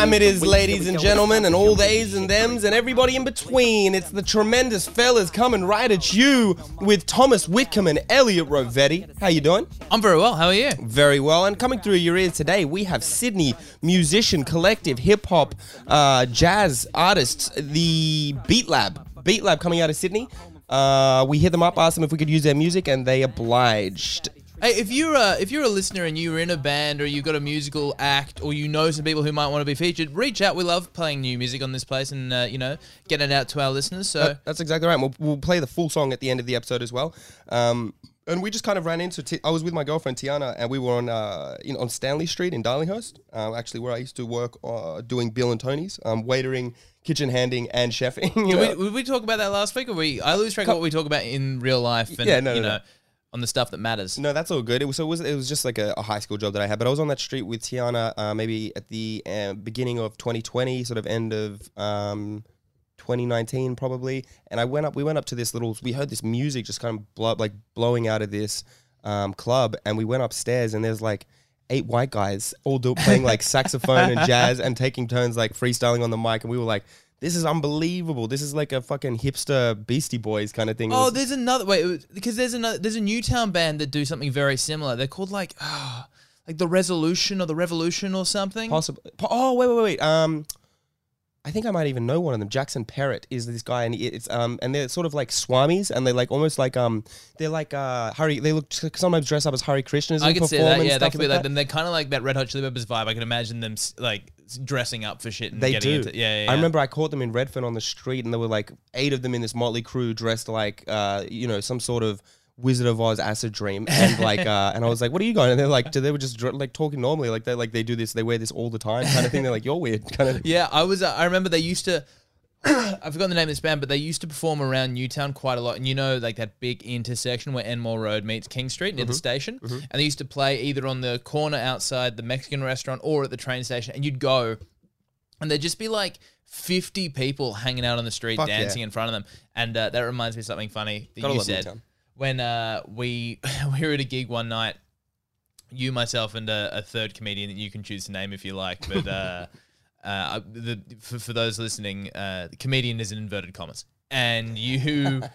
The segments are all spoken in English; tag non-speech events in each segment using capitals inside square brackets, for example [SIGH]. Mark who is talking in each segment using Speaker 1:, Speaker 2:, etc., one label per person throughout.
Speaker 1: time it is, ladies and gentlemen, and all
Speaker 2: something.
Speaker 1: theys and thems, and everybody in between. It's the tremendous fellas coming right at you with Thomas Whitcomb and Elliot Rovetti. How you doing?
Speaker 3: I'm very well. How are you?
Speaker 1: Very well. And coming through your ears today, we have Sydney musician collective, hip hop, uh, jazz artists, the Beat Lab. Beat Lab coming out of Sydney. Uh, we hit them up, asked them if we could use their music, and they obliged.
Speaker 3: Hey, if you're a, if you're a listener and you're in a band or you've got a musical act or you know some people who might want to be featured, reach out. We love playing new music on this place and uh, you know getting it out to our listeners. So
Speaker 1: That- that's exactly right. We'll, we'll play the full song at the end of the episode as well. Um, and we just kind of ran into. T- I was with my girlfriend Tiana, and we were on uh, know, on Stanley Street in Darlinghurst, uh, actually where I used to work uh, doing Bill and Toni's, um, waitering, kitchen handing, and chefing. [LAUGHS]
Speaker 3: Did we, did we talk about that last week, or we? I lose track of what we talk about in real life, and
Speaker 1: Yeah, no,
Speaker 3: you
Speaker 1: no,
Speaker 3: know,
Speaker 1: no.
Speaker 3: On the stuff that matters.
Speaker 1: No, that's all good. It was so it was it was just like a, a high school job that I had, but I was on that street with Tiana uh, maybe at the uh, beginning of 2020, sort of end of um, 2019 probably. And I went up, we went up to this little, we heard this music just kind of blow, like blowing out of this um, club, and we went upstairs, and there's like eight white guys all do, playing like [LAUGHS] saxophone and jazz and taking turns like freestyling on the mic, and we were like. This is unbelievable. This is like a fucking hipster Beastie Boys kind of thing.
Speaker 3: Oh, there's another wait because there's another there's a Newtown band that do something very similar. They're called like ah like the Resolution or the Revolution or something.
Speaker 1: Possible. Oh wait, wait, wait. Um, I think I might even know one of them. Jackson Parrott is this guy, and it's um, and they're sort of like swamis, and they're like almost like um, they're like uh, Hari. They look sometimes dress up as Hare Krishnas.
Speaker 3: I can see that. Yeah, that could be
Speaker 1: like
Speaker 3: like them. They're kind of like that Red Hot Chili Peppers vibe. I can imagine them like dressing up for shit and
Speaker 1: They
Speaker 3: getting
Speaker 1: do.
Speaker 3: into. Yeah, yeah, yeah.
Speaker 1: I remember I caught them in Redfern on the street, and there were like eight of them in this motley crew dressed like uh, you know, some sort of Wizard of Oz acid dream, and like, uh, and I was like, "What are you going?" And they're like, they were just dr- like talking normally, like they like they do this, they wear this all the time, kind of thing. They're like, "You're weird," kind of.
Speaker 3: Yeah, I was. Uh, I remember they used to. [COUGHS] I've forgotten the name of this band, but they used to perform around Newtown quite a lot. And you know, like that big intersection where Enmore Road meets King Street near the station. And they used to play either on the corner outside the Mexican restaurant or at the train station. And you'd go, and there'd just be like 50 people hanging out on the street
Speaker 1: Fuck yeah.
Speaker 3: dancing in front of them. And uh, that reminds me of something funny that
Speaker 1: Gotta
Speaker 3: you said.
Speaker 1: Newtown.
Speaker 3: When uh, we [LAUGHS] we were at a gig one night, you, myself, and a, a third comedian that you can choose to name if you like, but uh, [LAUGHS] uh, the, for, for those listening, uh, the comedian is in inverted commas, and you. [LAUGHS]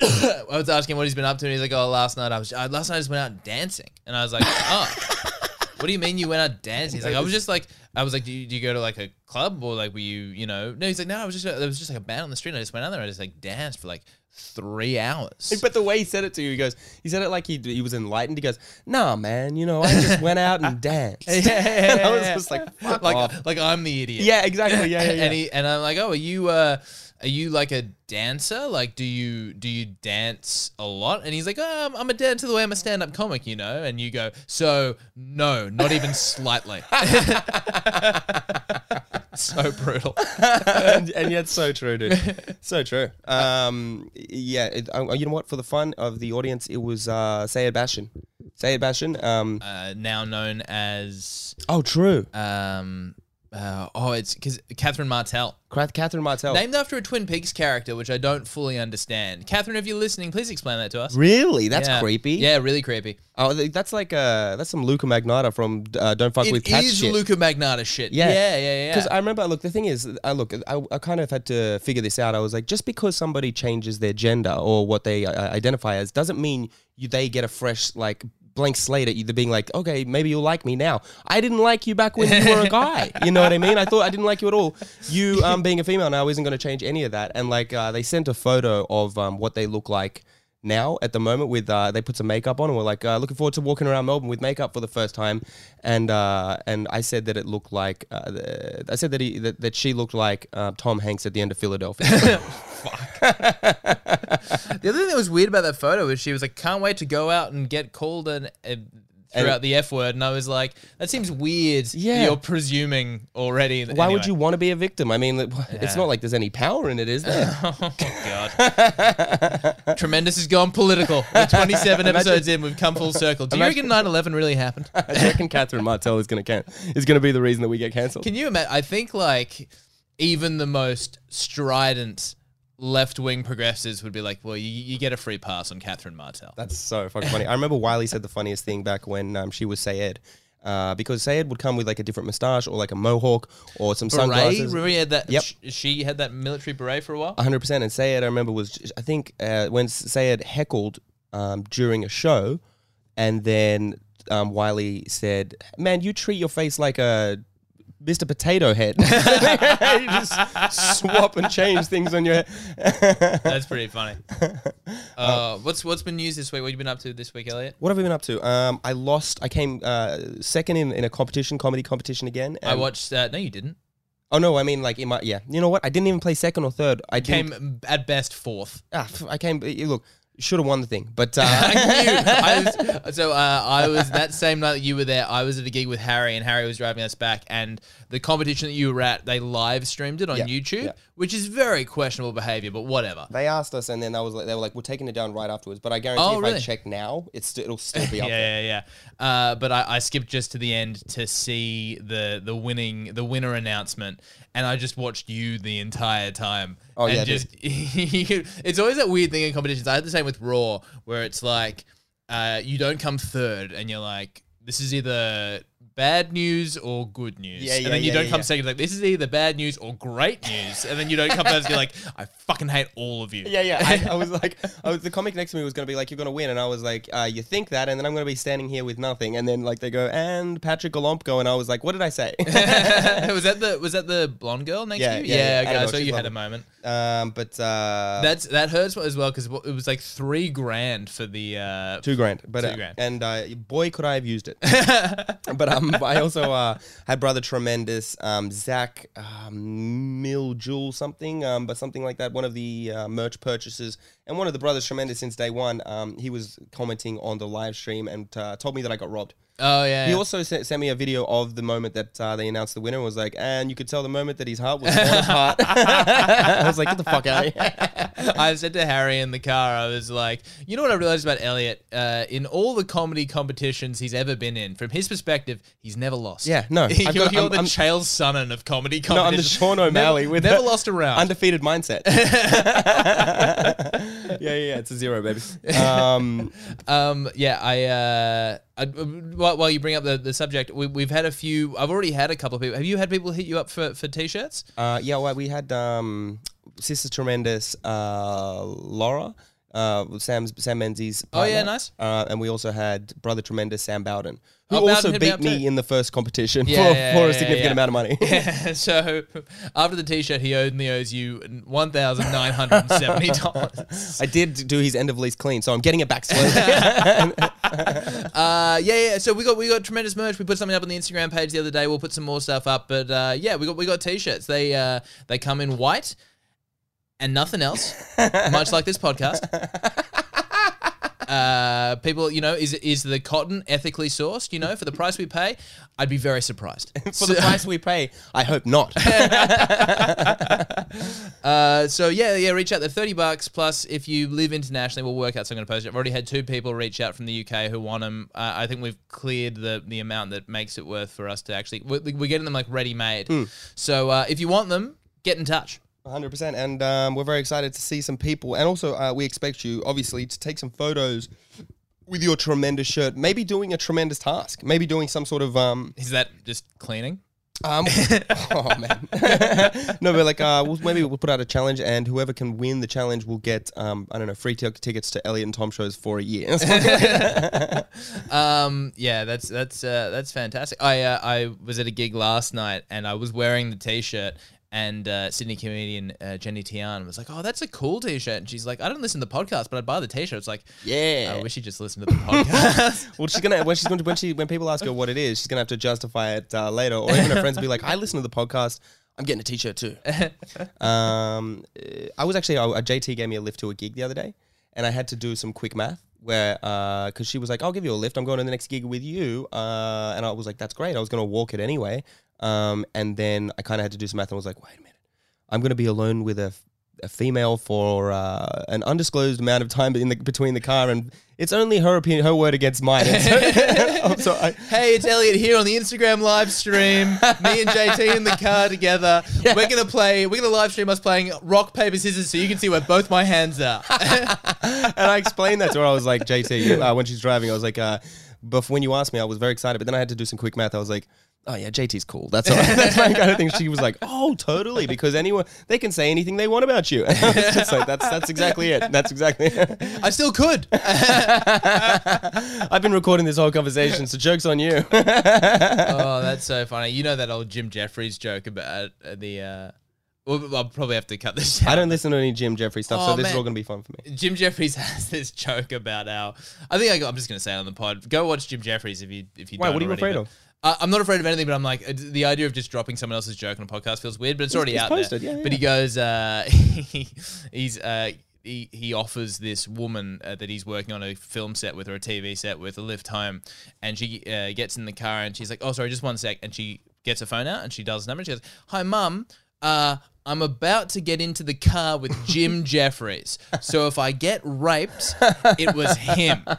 Speaker 3: [COUGHS] I was asking what he's been up to, and he's like, "Oh, last night I was uh, last night I just went out dancing," and I was like, "Oh, what do you mean you went out dancing?" He's like, "I was just like, I was like, do you, do you go to like a club or like were you, you know?" No, he's like, "No, I was just there was just like a band on the street. And I just went out there, and I just like danced for like three hours."
Speaker 1: But the way he said it to you, he goes, he said it like he he was enlightened. He goes, "Nah, man, you know, I just went out and [LAUGHS] danced."
Speaker 3: Yeah, yeah, yeah, [LAUGHS]
Speaker 1: and I was just like, Fuck
Speaker 3: like
Speaker 1: off.
Speaker 3: like I'm the idiot.
Speaker 1: Yeah, exactly. Yeah, yeah, [LAUGHS] yeah.
Speaker 3: and he and I'm like, oh, are you uh, are you like a dancer? Like, do you do you dance a lot? And he's like, oh, I'm, a dancer the way I'm a stand up comic, you know. And you go, so no, not even slightly. [LAUGHS] so brutal. [LAUGHS]
Speaker 1: and, and yet so true, dude. So true. Um, yeah, it, uh, you know what? For the fun of the audience, it was uh, Sayed Bashan. Sayed Bashan. Um,
Speaker 3: Uh, now known as
Speaker 1: oh, true.
Speaker 3: um, uh, oh, it's because Catherine Martell.
Speaker 1: Catherine Martell.
Speaker 3: Named after a Twin Peaks character, which I don't fully understand. Catherine, if you're listening, please explain that to us.
Speaker 1: Really? That's
Speaker 3: Yeah.
Speaker 1: creepy.
Speaker 3: Yeah, really creepy.
Speaker 1: Oh, th- that's like uh, that's some Luka Magnotta from uh, Don't Fuck
Speaker 3: It
Speaker 1: with Cats
Speaker 3: is
Speaker 1: shit.
Speaker 3: Luka Magnotta shit.
Speaker 1: Yeah.
Speaker 3: yeah, yeah, yeah.
Speaker 1: Because I remember, look, the thing is, I look, I, I kind of had to figure this out. I was like, just because somebody changes their gender or what they uh, identify as doesn't mean you they get a fresh like blank slate at you. They're being like, okay, maybe you'll like me now. I didn't like you back when you were a [LAUGHS] guy. You know what I mean? I thought I didn't like you at all. You um, being a female now isn't going to change any of that. And like, uh, they sent a photo of um, what they look like now at the moment with uh, they put some makeup on and we're like uh, looking forward to walking around Melbourne with makeup for the first time and uh, and I said that it looked like uh, I said that he that, that she looked like uh, Tom Hanks at the end of Philadelphia [LAUGHS] [LAUGHS]
Speaker 3: the other thing that was weird about that photo is she was like, "Can't wait to go out and get called and." Throughout the F word, and I was like, "That seems weird."
Speaker 1: Yeah.
Speaker 3: you're presuming already.
Speaker 1: why would you want to be a victim I mean it's
Speaker 3: Yeah.
Speaker 1: not like there's any power in it is there [LAUGHS]
Speaker 3: Oh God! [LAUGHS] Tremendous has gone political. We're 27 [LAUGHS] episodes in, we've come full circle. Do you
Speaker 1: Imagine-
Speaker 3: reckon 9/11 really happened?
Speaker 1: I reckon Catherine Martell is going to can- is going to be the reason that we get cancelled
Speaker 3: Can you imagine? I think like even the most strident left wing progressives would be like, well, you, you get a free pass on Catherine Martell.
Speaker 1: That's so fucking funny. I remember Wiley said the funniest thing back when um, she was Sayed. Uh, because Sayed would come with like a different moustache or like a mohawk or some
Speaker 3: Beret,
Speaker 1: sunglasses.
Speaker 3: remember had that?
Speaker 1: Yep.
Speaker 3: sh- she had that military beret for a while.
Speaker 1: 100%. And Sayed, I remember, was, I think, uh, when Sayed heckled um, during a show, and then um, Wiley said, Man, you treat your face like a Mr. Potato Head. [LAUGHS] [LAUGHS] you just swap and change things on your head. [LAUGHS]
Speaker 3: That's pretty funny. Uh, what's what's been news this week? What have you been up to this week, Elliot?
Speaker 1: What have we been up to? Um, I lost, I came uh, second in, in a competition, comedy competition again.
Speaker 3: I
Speaker 1: and-
Speaker 3: watched. Uh, no, you didn't.
Speaker 1: Oh, no, I mean, like, in my, yeah. You know what? I didn't even play second or third. I didn't-
Speaker 3: Came at best fourth.
Speaker 1: Ah, f- I came. Look, should have won the thing, but uh, [LAUGHS]
Speaker 3: I was, [LAUGHS] so uh, I was that same night that you were there. I was at a gig with Harry, and Harry was driving us back. And the competition that you were at, they live streamed it on
Speaker 1: Yeah,
Speaker 3: YouTube,
Speaker 1: yeah.
Speaker 3: which is very questionable behavior, but whatever.
Speaker 1: they asked us, and then I was like, they were like, "We're taking it down right afterwards." But I guarantee,
Speaker 3: Oh,
Speaker 1: if I
Speaker 3: really?
Speaker 1: check now, it's st- it'll [LAUGHS] still be
Speaker 3: yeah,
Speaker 1: up there.
Speaker 3: yeah, yeah. Uh, but I, I skipped just to the end to see the the winning the winner announcement, and I just watched you the entire time.
Speaker 1: Oh,
Speaker 3: and
Speaker 1: yeah,
Speaker 3: just [LAUGHS] it's always that weird thing in competitions. I had the same with Raw, where it's like uh, you don't come third, and you're like, this is either bad news or good news.
Speaker 1: Yeah,
Speaker 3: and then you
Speaker 1: yeah,
Speaker 3: don't
Speaker 1: yeah,
Speaker 3: come
Speaker 1: yeah.
Speaker 3: second. Like this is either bad news or great [LAUGHS] news, and then you don't come first. You're like, I fucking hate all of you.
Speaker 1: Yeah, yeah. I, I was like, [LAUGHS] I was, the comic next to me was going to be like, "You're going to win," and I was like, uh, "You think that?" And then I'm going to be standing here with nothing, and then like they go, "And Patrick Golompko," and I was like, "What did I say?" [LAUGHS]
Speaker 3: was that the was that the blonde girl next
Speaker 1: Yeah,
Speaker 3: to you?
Speaker 1: yeah, yeah.
Speaker 3: okay, so you had a moment.
Speaker 1: Um, but uh,
Speaker 3: That's that hurts as well because it was like three grand for the. Uh,
Speaker 1: two grand, but
Speaker 3: Two
Speaker 1: uh,
Speaker 3: grand.
Speaker 1: and uh, boy, could I have used it. [LAUGHS] but um, I also uh, had brother tremendous um, Zach um, Miljul something, um, but something like that. One of the uh, merch purchases, and one of the brothers tremendous since day one. Um, he was commenting on the live stream and uh, told me that I got robbed.
Speaker 3: Oh yeah.
Speaker 1: He
Speaker 3: yeah.
Speaker 1: also sent, sent me a video of the moment that uh, they announced the winner. and Was like, and you could tell the moment that his heart was apart. [LAUGHS] I was like, get the fuck out of here. [LAUGHS]
Speaker 3: I said to Harry in the car, I was like, you know what I realized about Elliot? Uh, in all the comedy competitions he's ever been in, from his perspective, he's never lost.
Speaker 1: Yeah, no, [LAUGHS]
Speaker 3: you're,
Speaker 1: got-
Speaker 3: you're
Speaker 1: I'm-
Speaker 3: the
Speaker 1: I'm-
Speaker 3: Chael Sonnen of comedy
Speaker 1: No, I'm the. Sean O'Malley
Speaker 3: never,
Speaker 1: with
Speaker 3: never lost a round.
Speaker 1: undefeated mindset. [LAUGHS] yeah, yeah, yeah. It's a zero, baby. [LAUGHS] Um,
Speaker 3: Um, yeah, I, uh, I while, while you bring up the, the subject, we, we've had a few. I've already had a couple of people. Have you had people hit you up for, for t-shirts?
Speaker 1: uh, yeah, well, we had um, Sister Tremendous, uh, Laura, uh, Sam's Sam Menzies.
Speaker 3: Oh, yeah, nice.
Speaker 1: Uh, and we also had Brother Tremendous Sam Bowden, who
Speaker 3: Oh, Bowden
Speaker 1: also
Speaker 3: hit me
Speaker 1: beat
Speaker 3: up
Speaker 1: me
Speaker 3: too.
Speaker 1: in the first competition
Speaker 3: Yeah,
Speaker 1: for,
Speaker 3: yeah,
Speaker 1: for
Speaker 3: yeah,
Speaker 1: a significant
Speaker 3: yeah.
Speaker 1: amount of money. [LAUGHS]
Speaker 3: so after the t-shirt, he only owes you one thousand nine hundred and seventy dollars. [LAUGHS]
Speaker 1: I did do his end of lease clean, so I'm getting it back slowly. [LAUGHS]
Speaker 3: Uh, yeah, yeah. So we got we got tremendous merch. We put something up on the Instagram page the other day. We'll put some more stuff up. But uh, yeah, we got we got t-shirts. They uh, they come in white and nothing else, [LAUGHS] much like this podcast. [LAUGHS] Uh, people, you know, is is the cotton ethically sourced? You know, for the price we pay, I'd be very surprised. [LAUGHS]
Speaker 1: for the price we pay, I hope not.
Speaker 3: Uh, so yeah, yeah, reach out. They're thirty bucks plus. If you live internationally, we'll work out. So I'm going to post it. I've already had two people reach out from the UK who want them. Uh, I think we've cleared the the amount that makes it worth for us to actually. We're, we're getting them like ready made. So uh, if you want them, get in touch.
Speaker 1: 100%. And um, we're very excited to see some people. And also, uh, we expect you, obviously, to take some photos with your tremendous shirt. Maybe doing a tremendous task. Maybe doing some sort of. Um,
Speaker 3: Is that just cleaning?
Speaker 1: um, [LAUGHS] oh, man. [LAUGHS] no, but like, uh, we'll, maybe we'll put out a challenge, and whoever can win the challenge will get, um, I don't know, free t- tickets to Elliot and Tom shows for a year. [LAUGHS]
Speaker 3: Um, yeah, that's that's uh, that's fantastic. I uh, I was at a gig last night and I was wearing the t-shirt. And uh, Sydney comedian uh, Jenny Tian was like, "Oh, that's a cool T-shirt." And she's like, "I don't listen to the podcast, but I'd buy the T-shirt." It's like,
Speaker 1: yeah.
Speaker 3: I wish you just listened to the podcast. [LAUGHS]
Speaker 1: Well, she's gonna when she's going to when she when people ask her what it is, she's gonna have to justify it uh, later, or even her friends will be like, "I listen to the podcast. I'm getting a T-shirt too." [LAUGHS] um, uh, I was actually uh, JT gave me a lift to a gig the other day, and I had to do some quick math where because she was like, "I'll give you a lift. I'm going to the next gig with you," uh, and I was like, "That's great." I was gonna walk it anyway, um, and then I kind of had to do some math, and I was like, "Wait a minute, I'm gonna be alone with a." a female for uh, an undisclosed amount of time in the, between the car, and it's only her opinion, her word against mine. And [LAUGHS] so, so I,
Speaker 3: Hey, it's Elliot here on the Instagram live stream. Me and JT in the car together. We're gonna play. We're gonna live stream us playing rock paper scissors, so you can see where both my hands are. [LAUGHS]
Speaker 1: and I explained that to her. I was like, JT, uh, when she's driving, I was like, uh, before when you asked me, I was very excited, but then I had to do some quick math. I was like. Oh yeah, JT's cool. That's all. [LAUGHS] That's my kind of thing. She was like, "Oh, totally," because anyone they can say anything they want about you. And I was just like, "That's that's exactly it. That's exactly." It. [LAUGHS]
Speaker 3: I still could. [LAUGHS]
Speaker 1: I've been recording this whole conversation, so jokes on you.
Speaker 3: oh, that's so funny. You know that old Jim Jefferies joke about uh, the. Uh, well, I'll probably have to cut this.
Speaker 1: I
Speaker 3: out.
Speaker 1: don't listen to any Jim Jefferies stuff, so
Speaker 3: Oh,
Speaker 1: this is all gonna be fun for me.
Speaker 3: Jim Jefferies has this joke about how I think I, I'm just going to say it on the pod. Go watch Jim Jefferies if you if you.
Speaker 1: Why, what are you
Speaker 3: already,
Speaker 1: afraid of?
Speaker 3: Uh, I'm not afraid of anything, but I'm like uh, the idea of just dropping someone else's joke on a podcast feels weird. But it's already
Speaker 1: it's
Speaker 3: out
Speaker 1: posted,
Speaker 3: there.
Speaker 1: yeah,
Speaker 3: But he goes, uh, he, [LAUGHS] he's uh, he he offers this woman uh, that he's working on a film set with or a TV set with a lift home, and she uh, gets in the car and she's like, "Oh, sorry, just one sec," and she gets her phone out and she dials the number. And she goes, "Hi, mum." Uh, I'm about to get into the car with Jim [LAUGHS] Jefferies. So if I get raped, it was him. [LAUGHS]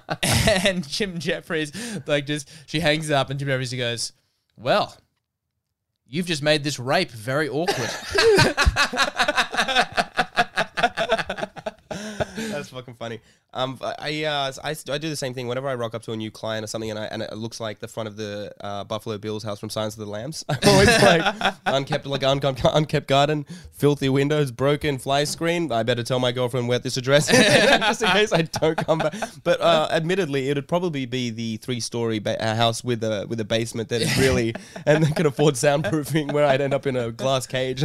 Speaker 3: And Jim Jefferies, like, just she hangs up, and Jim Jefferies goes, "Well, you've just made this rape very awkward." [LAUGHS]
Speaker 1: That's fucking funny. Um, I, uh, I, I do the same thing whenever I rock up to a new client or something, and, I, and it looks like the front of the uh, Buffalo Bill's house from Silence of the Lambs. [LAUGHS] I'm always like unkept, like unkept, unkept garden, filthy windows, broken fly screen. I better tell my girlfriend where this address is, [LAUGHS] just in case I don't come back. But uh, admittedly, it would probably be the three-story ba- uh, house with a with a basement that is really [LAUGHS] and that can afford soundproofing, where I'd end up in a glass cage.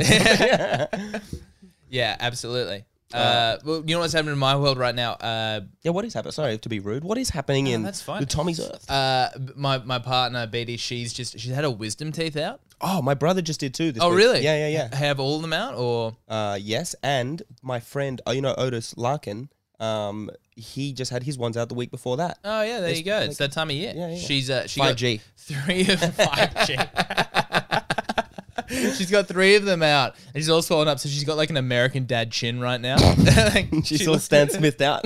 Speaker 3: yeah, absolutely. Uh, well, you know what's happening in my world right now? Uh,
Speaker 1: Yeah, what is happening? Sorry to be rude. What is happening in
Speaker 3: that's fine.
Speaker 1: the Tommy's Earth?
Speaker 3: uh, my my partner Beatty, she's just she's had her wisdom teeth out.
Speaker 1: oh, my brother just did too. This
Speaker 3: Oh,
Speaker 1: week.
Speaker 3: really?
Speaker 1: Yeah, yeah, yeah.
Speaker 3: Have all of them out, or
Speaker 1: Uh, yes, and my friend, oh, you know Otis Larkin. Um, he just had his ones out the week before that.
Speaker 3: oh yeah, there you go. It's that time of year.
Speaker 1: Yeah, yeah.
Speaker 3: She's uh, she
Speaker 1: 5G.
Speaker 3: got three of five G. [LAUGHS] [LAUGHS] [LAUGHS] she's got three of them out, and she's all swollen up. So she's got like an American Dad chin right now. [LAUGHS] [LAUGHS] Like,
Speaker 1: She's
Speaker 3: she
Speaker 1: all
Speaker 3: looks-
Speaker 1: Stan Smithed out.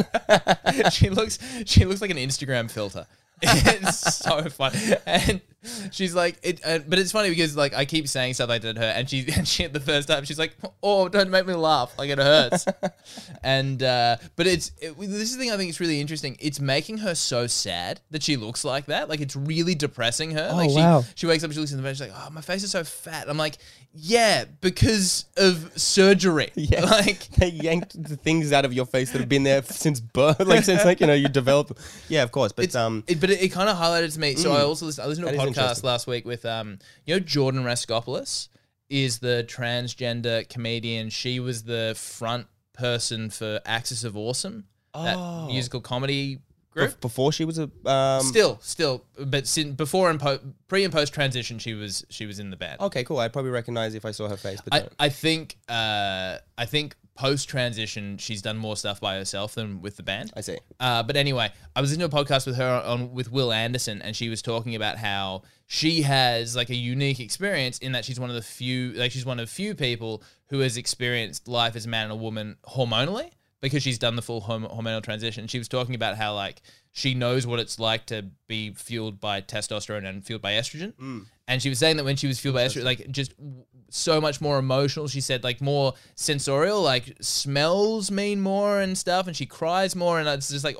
Speaker 3: she looks she looks like an Instagram filter. It's so fun, and she's like, it. Uh, but it's funny because like I keep saying stuff like that to her, and she [LAUGHS] and she the first time she's like, "Oh, don't make me laugh, like it hurts." [LAUGHS] and uh, but it's it, this is the thing I think it's really interesting. It's making her so sad that she looks like that. Like it's really depressing her. like she,
Speaker 1: wow.
Speaker 3: she wakes up, she looks in the bed, she's like, "Oh, my face is so fat." I'm like, "Yeah, because of surgery." [LAUGHS]
Speaker 1: Yeah.
Speaker 3: like
Speaker 1: they yanked the things out of your face that have been there since birth, like since like you know you developed. Yeah, of course, but um,
Speaker 3: it, but it, it kind of highlighted to me. So I also listened, I listened to a
Speaker 1: is
Speaker 3: podcast last week with um, you know, Jordan Raskopoulos is the transgender comedian. She was the front person for Axis of Awesome,
Speaker 1: Oh.
Speaker 3: that musical comedy group.
Speaker 1: bef- before she was a um.
Speaker 3: still, still, but sin, before and po- pre and post transition, she was she was in the band.
Speaker 1: Okay, cool. I'd probably recognize if I saw her face, but
Speaker 3: I,
Speaker 1: don't.
Speaker 3: I think uh, I think post transition, she's done more stuff by herself than with the band.
Speaker 1: I see.
Speaker 3: Uh, but anyway, I was listening to a podcast with her on with Wil Anderson, and she was talking about how she has like a unique experience in that she's one of the few, like she's one of few people who has experienced life as a man and a woman hormonally because she's done the full horm- hormonal transition. She was talking about how like she knows what it's like to be fueled by testosterone and fueled by estrogen. And she was saying that when she was fueled by estrogen, like just w- so much more emotional. She said like more sensorial, like smells mean more and stuff, and she cries more. And it's just like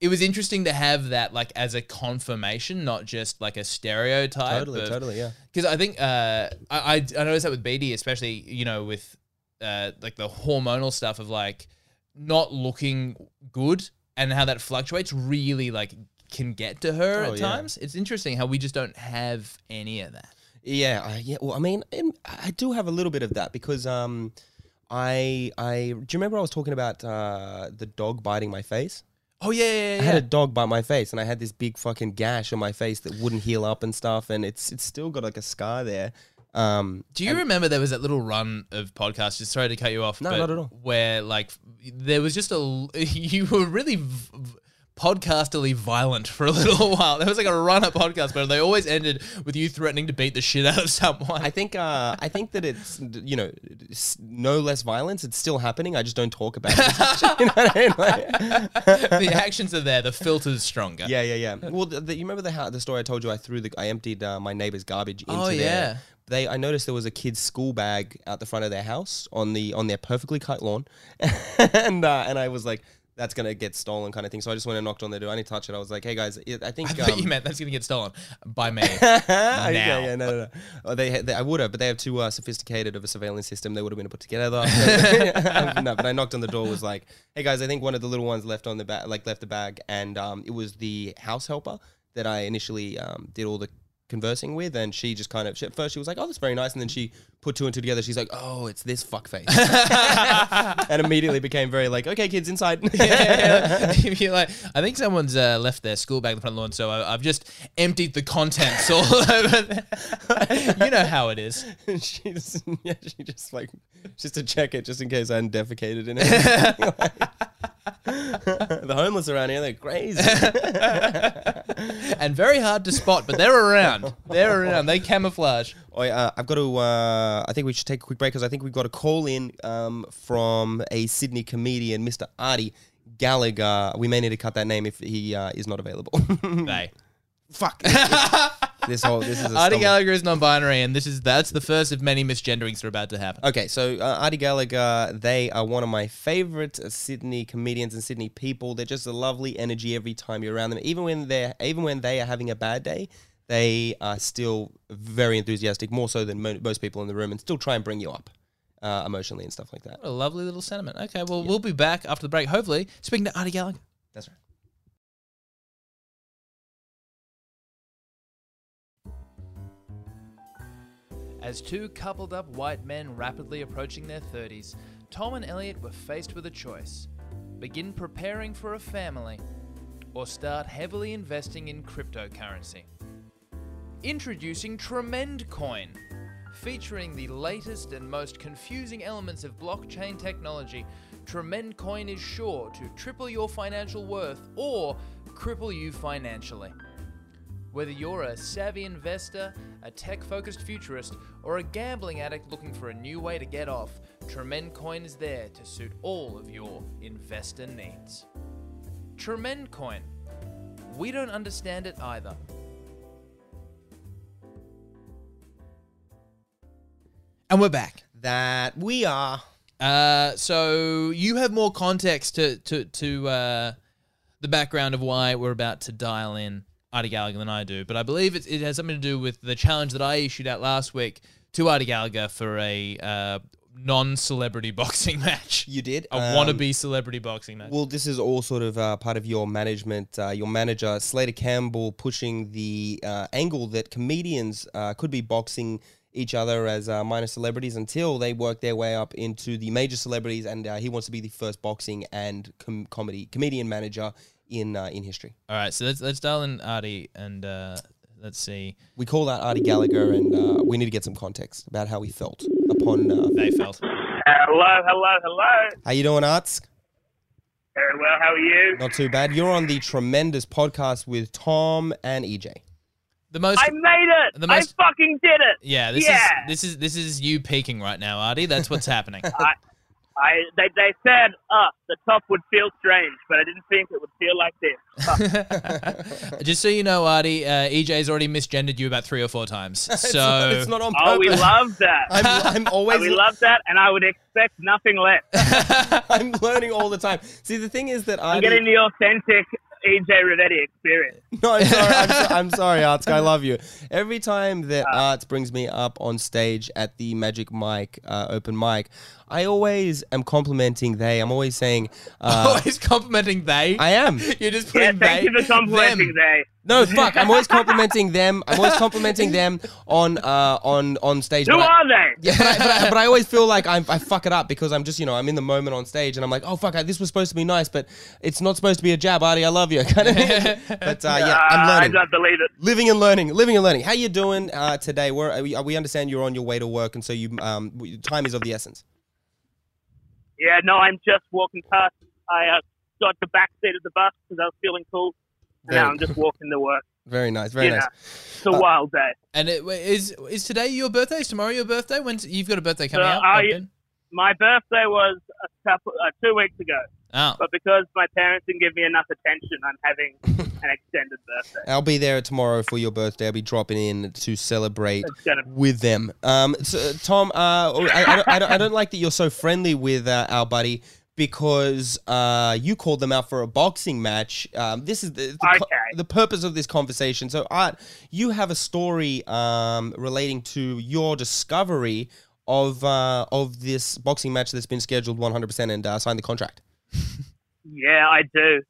Speaker 3: it was interesting to have that like as a confirmation, not just like a stereotype.
Speaker 1: Totally,
Speaker 3: of-
Speaker 1: totally, yeah.
Speaker 3: because I think uh, I, I I noticed that with BD, especially you know with uh, like the hormonal stuff of like not looking good and how that fluctuates really like can get to her
Speaker 1: Oh,
Speaker 3: at
Speaker 1: yeah.
Speaker 3: times. It's interesting how we just don't have any of that.
Speaker 1: Yeah, uh, yeah. Well, I mean, I do have a little bit of that because um, I I do you remember I was talking about uh the dog biting my face?
Speaker 3: Oh yeah, yeah, yeah.
Speaker 1: I had a dog bite my face, and I had this big fucking gash on my face that wouldn't heal up and stuff, and it's it's still got like a scar there. Um,
Speaker 3: Do you remember there was that little run of podcasts? Just sorry to cut you off.
Speaker 1: No,
Speaker 3: but
Speaker 1: not at all.
Speaker 3: Where like there was just a [LAUGHS] you were really v- violent for a little [LAUGHS] while. There was like a run up podcast, but they always ended with you threatening to beat the shit out of someone.
Speaker 1: I think uh, I think that it's you know it's no less violence. It's still happening. I just don't talk about it. [LAUGHS] You know what I mean? Like-
Speaker 3: the actions are there. The filter's stronger.
Speaker 1: yeah, yeah, yeah. Well, the, the, you remember the how, the story I told you? I threw the I emptied uh, my neighbor's garbage into
Speaker 3: Oh,
Speaker 1: their.
Speaker 3: Yeah.
Speaker 1: They I noticed there was a kid's school bag out the front of their house on the on their perfectly cut lawn, [LAUGHS] and uh, and I was like. That's gonna get stolen, kind of thing. So I just went and knocked on their door. I didn't touch it. I was like, "Hey guys, I think [LAUGHS]
Speaker 3: I thought
Speaker 1: um,
Speaker 3: you meant that's gonna get stolen by me. [LAUGHS]
Speaker 1: yeah,
Speaker 3: Now.
Speaker 1: yeah, no, no, no. Oh, they, they, I would have, but they have too uh, sophisticated of a surveillance system. They would have been put together. no, but I knocked on the door. Was like, hey guys, I think one of the little ones left on the bag, like left the bag, and um, it was the house helper that I initially um, did all the conversing with, and she just kind of she, at first she was like, oh, that's very nice, and then she put two and two together. She's like, oh, it's this fuckface, [LAUGHS] and immediately became very like, okay, kids inside. [LAUGHS]
Speaker 3: You're like, I think someone's uh, left their school bag in the front lawn, so I, I've just emptied the contents all [LAUGHS] over there. you know how it is.
Speaker 1: she just, yeah, she just like, just to check it, just in case I hadn't defecated in it. [LAUGHS] the homeless around here, they're crazy. [LAUGHS]
Speaker 3: And very hard to spot, but they're around. They're around. They camouflage.
Speaker 1: Oh, yeah, uh, I've got to. Uh, I think we should take a quick break because I think we've got a call in um, from a Sydney comedian, Mr. Artie Gallagher. We may need to cut that name if he uh, is not available. [LAUGHS]
Speaker 3: They.
Speaker 1: Fuck. This whole this is a
Speaker 3: Artie
Speaker 1: stumble.
Speaker 3: Gallagher is non-binary, and this is that's the first of many misgenderings that are about to happen.
Speaker 1: Okay, so uh, Artie Gallagher, they are one of my favorite Sydney comedians and Sydney people. They're just a lovely energy every time you're around them. Even when they're even when they are having a bad day, they are still very enthusiastic, more so than mo- most people in the room, and still try and bring you up uh, emotionally and stuff like that.
Speaker 3: What a lovely little sentiment. Okay, well, we'll be back after the break, hopefully, speaking to Artie Gallagher.
Speaker 1: That's right.
Speaker 3: As two coupled up white men rapidly approaching their 30s, Tom and Elliot were faced with a choice begin preparing for a family, or start heavily investing in cryptocurrency. Introducing TremendCoin, featuring the latest and most confusing elements of blockchain technology. TremendCoin is sure to triple your financial worth or cripple you financially. Whether you're a savvy investor, a tech focused futurist, or a gambling addict looking for a new way to get off, TremendCoin is there to suit all of your investor needs. TremendCoin. We don't understand it either. And we're back.
Speaker 1: That we are.
Speaker 3: Uh, so you have more context to to to uh, the background of why we're about to dial in Artie Gallagher than I do, but I believe it, it has something to do with the challenge that I issued out last week to Artie Gallagher for a uh, non-celebrity [LAUGHS] boxing match.
Speaker 1: You did
Speaker 3: A
Speaker 1: Um,
Speaker 3: wannabe celebrity boxing match.
Speaker 1: Well, this is all sort of uh, part of your management, uh, your manager, Slater Campbell, pushing the uh, angle that comedians uh, could be boxing each other as uh, minor celebrities until they work their way up into the major celebrities, and uh, he wants to be the first boxing and com- comedy comedian manager in uh, in history.
Speaker 3: All right, so let's let's dial in Artie and uh, let's see.
Speaker 1: We call that Artie Gallagher, and uh, we need to get some context about how he felt upon. Uh,
Speaker 3: They felt.
Speaker 4: Hello, hello, hello.
Speaker 1: how you doing, Arts?
Speaker 4: Very well, how are you?
Speaker 1: Not too bad. You're on the tremendous podcast with Tom and EJ.
Speaker 3: The most
Speaker 4: I made it!
Speaker 3: The most-
Speaker 4: I fucking did it!
Speaker 3: Yeah, this
Speaker 4: Yeah.
Speaker 3: is this is this is you peaking right now, Artie. That's what's happening. [LAUGHS]
Speaker 4: I they, they said, uh, the top would feel strange, but I didn't think it would feel like this. [LAUGHS]
Speaker 3: Just so you know, Artie, uh, EJ's already misgendered you about three or four times. [LAUGHS] So
Speaker 1: it's, not, it's not on purpose.
Speaker 4: Oh, we love that.
Speaker 1: I'm, I'm [LAUGHS] always
Speaker 4: we love that, and I would expect nothing less.
Speaker 1: I'm learning all the time. See, the thing is that I
Speaker 4: I'm getting the authentic EJ Rivetti experience.
Speaker 1: no, I'm sorry, I'm, so, I'm sorry, Arts. I love you. Every time that Arts brings me up on stage at the Magic Mike uh, open mic, I always am complimenting they. I'm always saying, [LAUGHS] uh,
Speaker 3: always complimenting they.
Speaker 1: I am. [LAUGHS]
Speaker 3: You're just
Speaker 4: Yeah,
Speaker 3: putting
Speaker 4: thank
Speaker 3: they.
Speaker 4: you for complimenting
Speaker 3: them.
Speaker 4: they.
Speaker 1: No, fuck. I'm always complimenting them. I'm always complimenting them on uh, on on stage.
Speaker 4: Who
Speaker 1: but I-
Speaker 4: are they? [LAUGHS]
Speaker 1: Yeah, but I, but, I, but I always feel like I'm, I fuck it up because I'm just, you know, I'm in the moment on stage and I'm like, oh, fuck, I, this was supposed to be nice, but it's not supposed to be a jab, Artie. I love you. Kind of. but uh, yeah, I'm
Speaker 4: Uh, I
Speaker 1: learning.
Speaker 4: don't believe it.
Speaker 1: Living and learning, living and learning. How you doing uh, today? We're, we, we understand you're on your way to work, and so you um, time is of the essence.
Speaker 4: Yeah, no, I'm just walking past. I uh, got the back seat of the bus because I was feeling cool. And now I'm just [LAUGHS] walking to work.
Speaker 1: Very nice. Very
Speaker 4: you
Speaker 1: nice.
Speaker 4: it's a wild day.
Speaker 3: And it, is is today your birthday? Is tomorrow your birthday? When you've got a birthday coming
Speaker 4: So
Speaker 3: up?
Speaker 4: I- My birthday was a couple, uh, two weeks ago,
Speaker 3: Oh,
Speaker 4: but because my parents didn't give me enough attention, I'm having [LAUGHS] an extended birthday.
Speaker 1: I'll be there tomorrow for your birthday. I'll be dropping in to celebrate
Speaker 4: gonna
Speaker 1: with them. Um, so, Tom, uh, I, I, don't, I, don't, I don't like that you're so friendly with uh, our buddy because uh, you called them out for a boxing match. Um, this is the, the,
Speaker 4: Okay.
Speaker 1: the purpose of this conversation. So, Art, you have a story um, relating to your discovery of uh, of this boxing match that's been scheduled 100% and uh, signed the contract.
Speaker 4: Yeah, I do.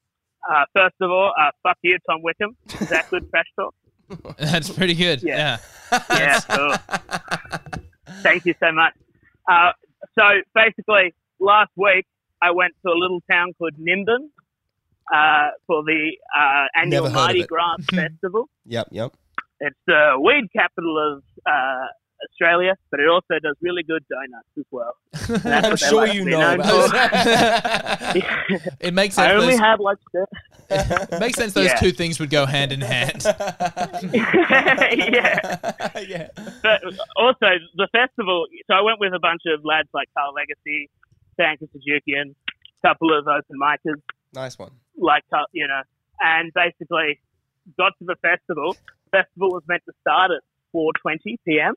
Speaker 4: Uh, first of all, uh, fuck you, Tom Wickham. Is that good trash talk? [LAUGHS]
Speaker 3: that's pretty good. Yeah.
Speaker 4: Yeah. Yeah, cool. Thank you so much. Uh, so basically, last week I went to a little town called Nimbin uh, for the uh, annual
Speaker 1: Never heard of
Speaker 4: Mardi. Gras [LAUGHS] festival.
Speaker 1: Yep, yep.
Speaker 4: It's the weed capital of uh, Australia, but it also does really good donuts as well. [LAUGHS] And
Speaker 1: I'm sure
Speaker 4: like
Speaker 1: you know about [LAUGHS]
Speaker 3: it makes sense.
Speaker 4: I only
Speaker 3: Those,
Speaker 4: have like
Speaker 3: it [LAUGHS] makes sense. Those
Speaker 4: Yeah.
Speaker 3: two things would go hand in hand.
Speaker 4: yeah.
Speaker 1: yeah.
Speaker 4: but also the festival. So I went with a bunch of lads like Carl Legacy, Sanka Suzukian, a couple of open micers,
Speaker 1: Nice one.
Speaker 4: like uh, you know, and basically got to the festival. Festival was meant to start at 4:20 p.m.,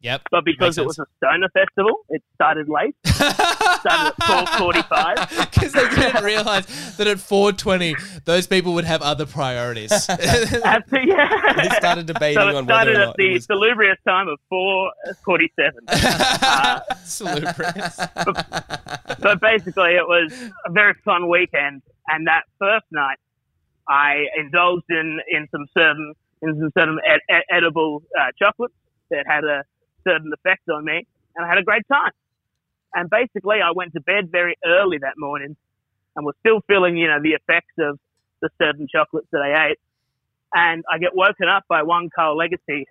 Speaker 3: Yep.
Speaker 4: but because it was a stoner festival, it started late. [LAUGHS] Started at 4:45.
Speaker 3: Because [LAUGHS] they didn't realize that at 420, those people would have other priorities. [LAUGHS]
Speaker 4: After, yeah.
Speaker 1: They started debating
Speaker 4: so it
Speaker 1: on
Speaker 4: started
Speaker 1: whether or
Speaker 4: at
Speaker 1: not
Speaker 4: the
Speaker 1: it was
Speaker 4: salubrious time of 4:47.
Speaker 3: Salubrious.
Speaker 4: so basically, it was a very fun weekend. And that first night, I indulged in, in some certain in some certain ed- ed- edible uh, chocolates that had a certain effect on me, and I had a great time. And basically, I went to bed very early that morning, and was still feeling, you know, the effects of the certain chocolates that I ate. And I get woken up by one Carl Legacy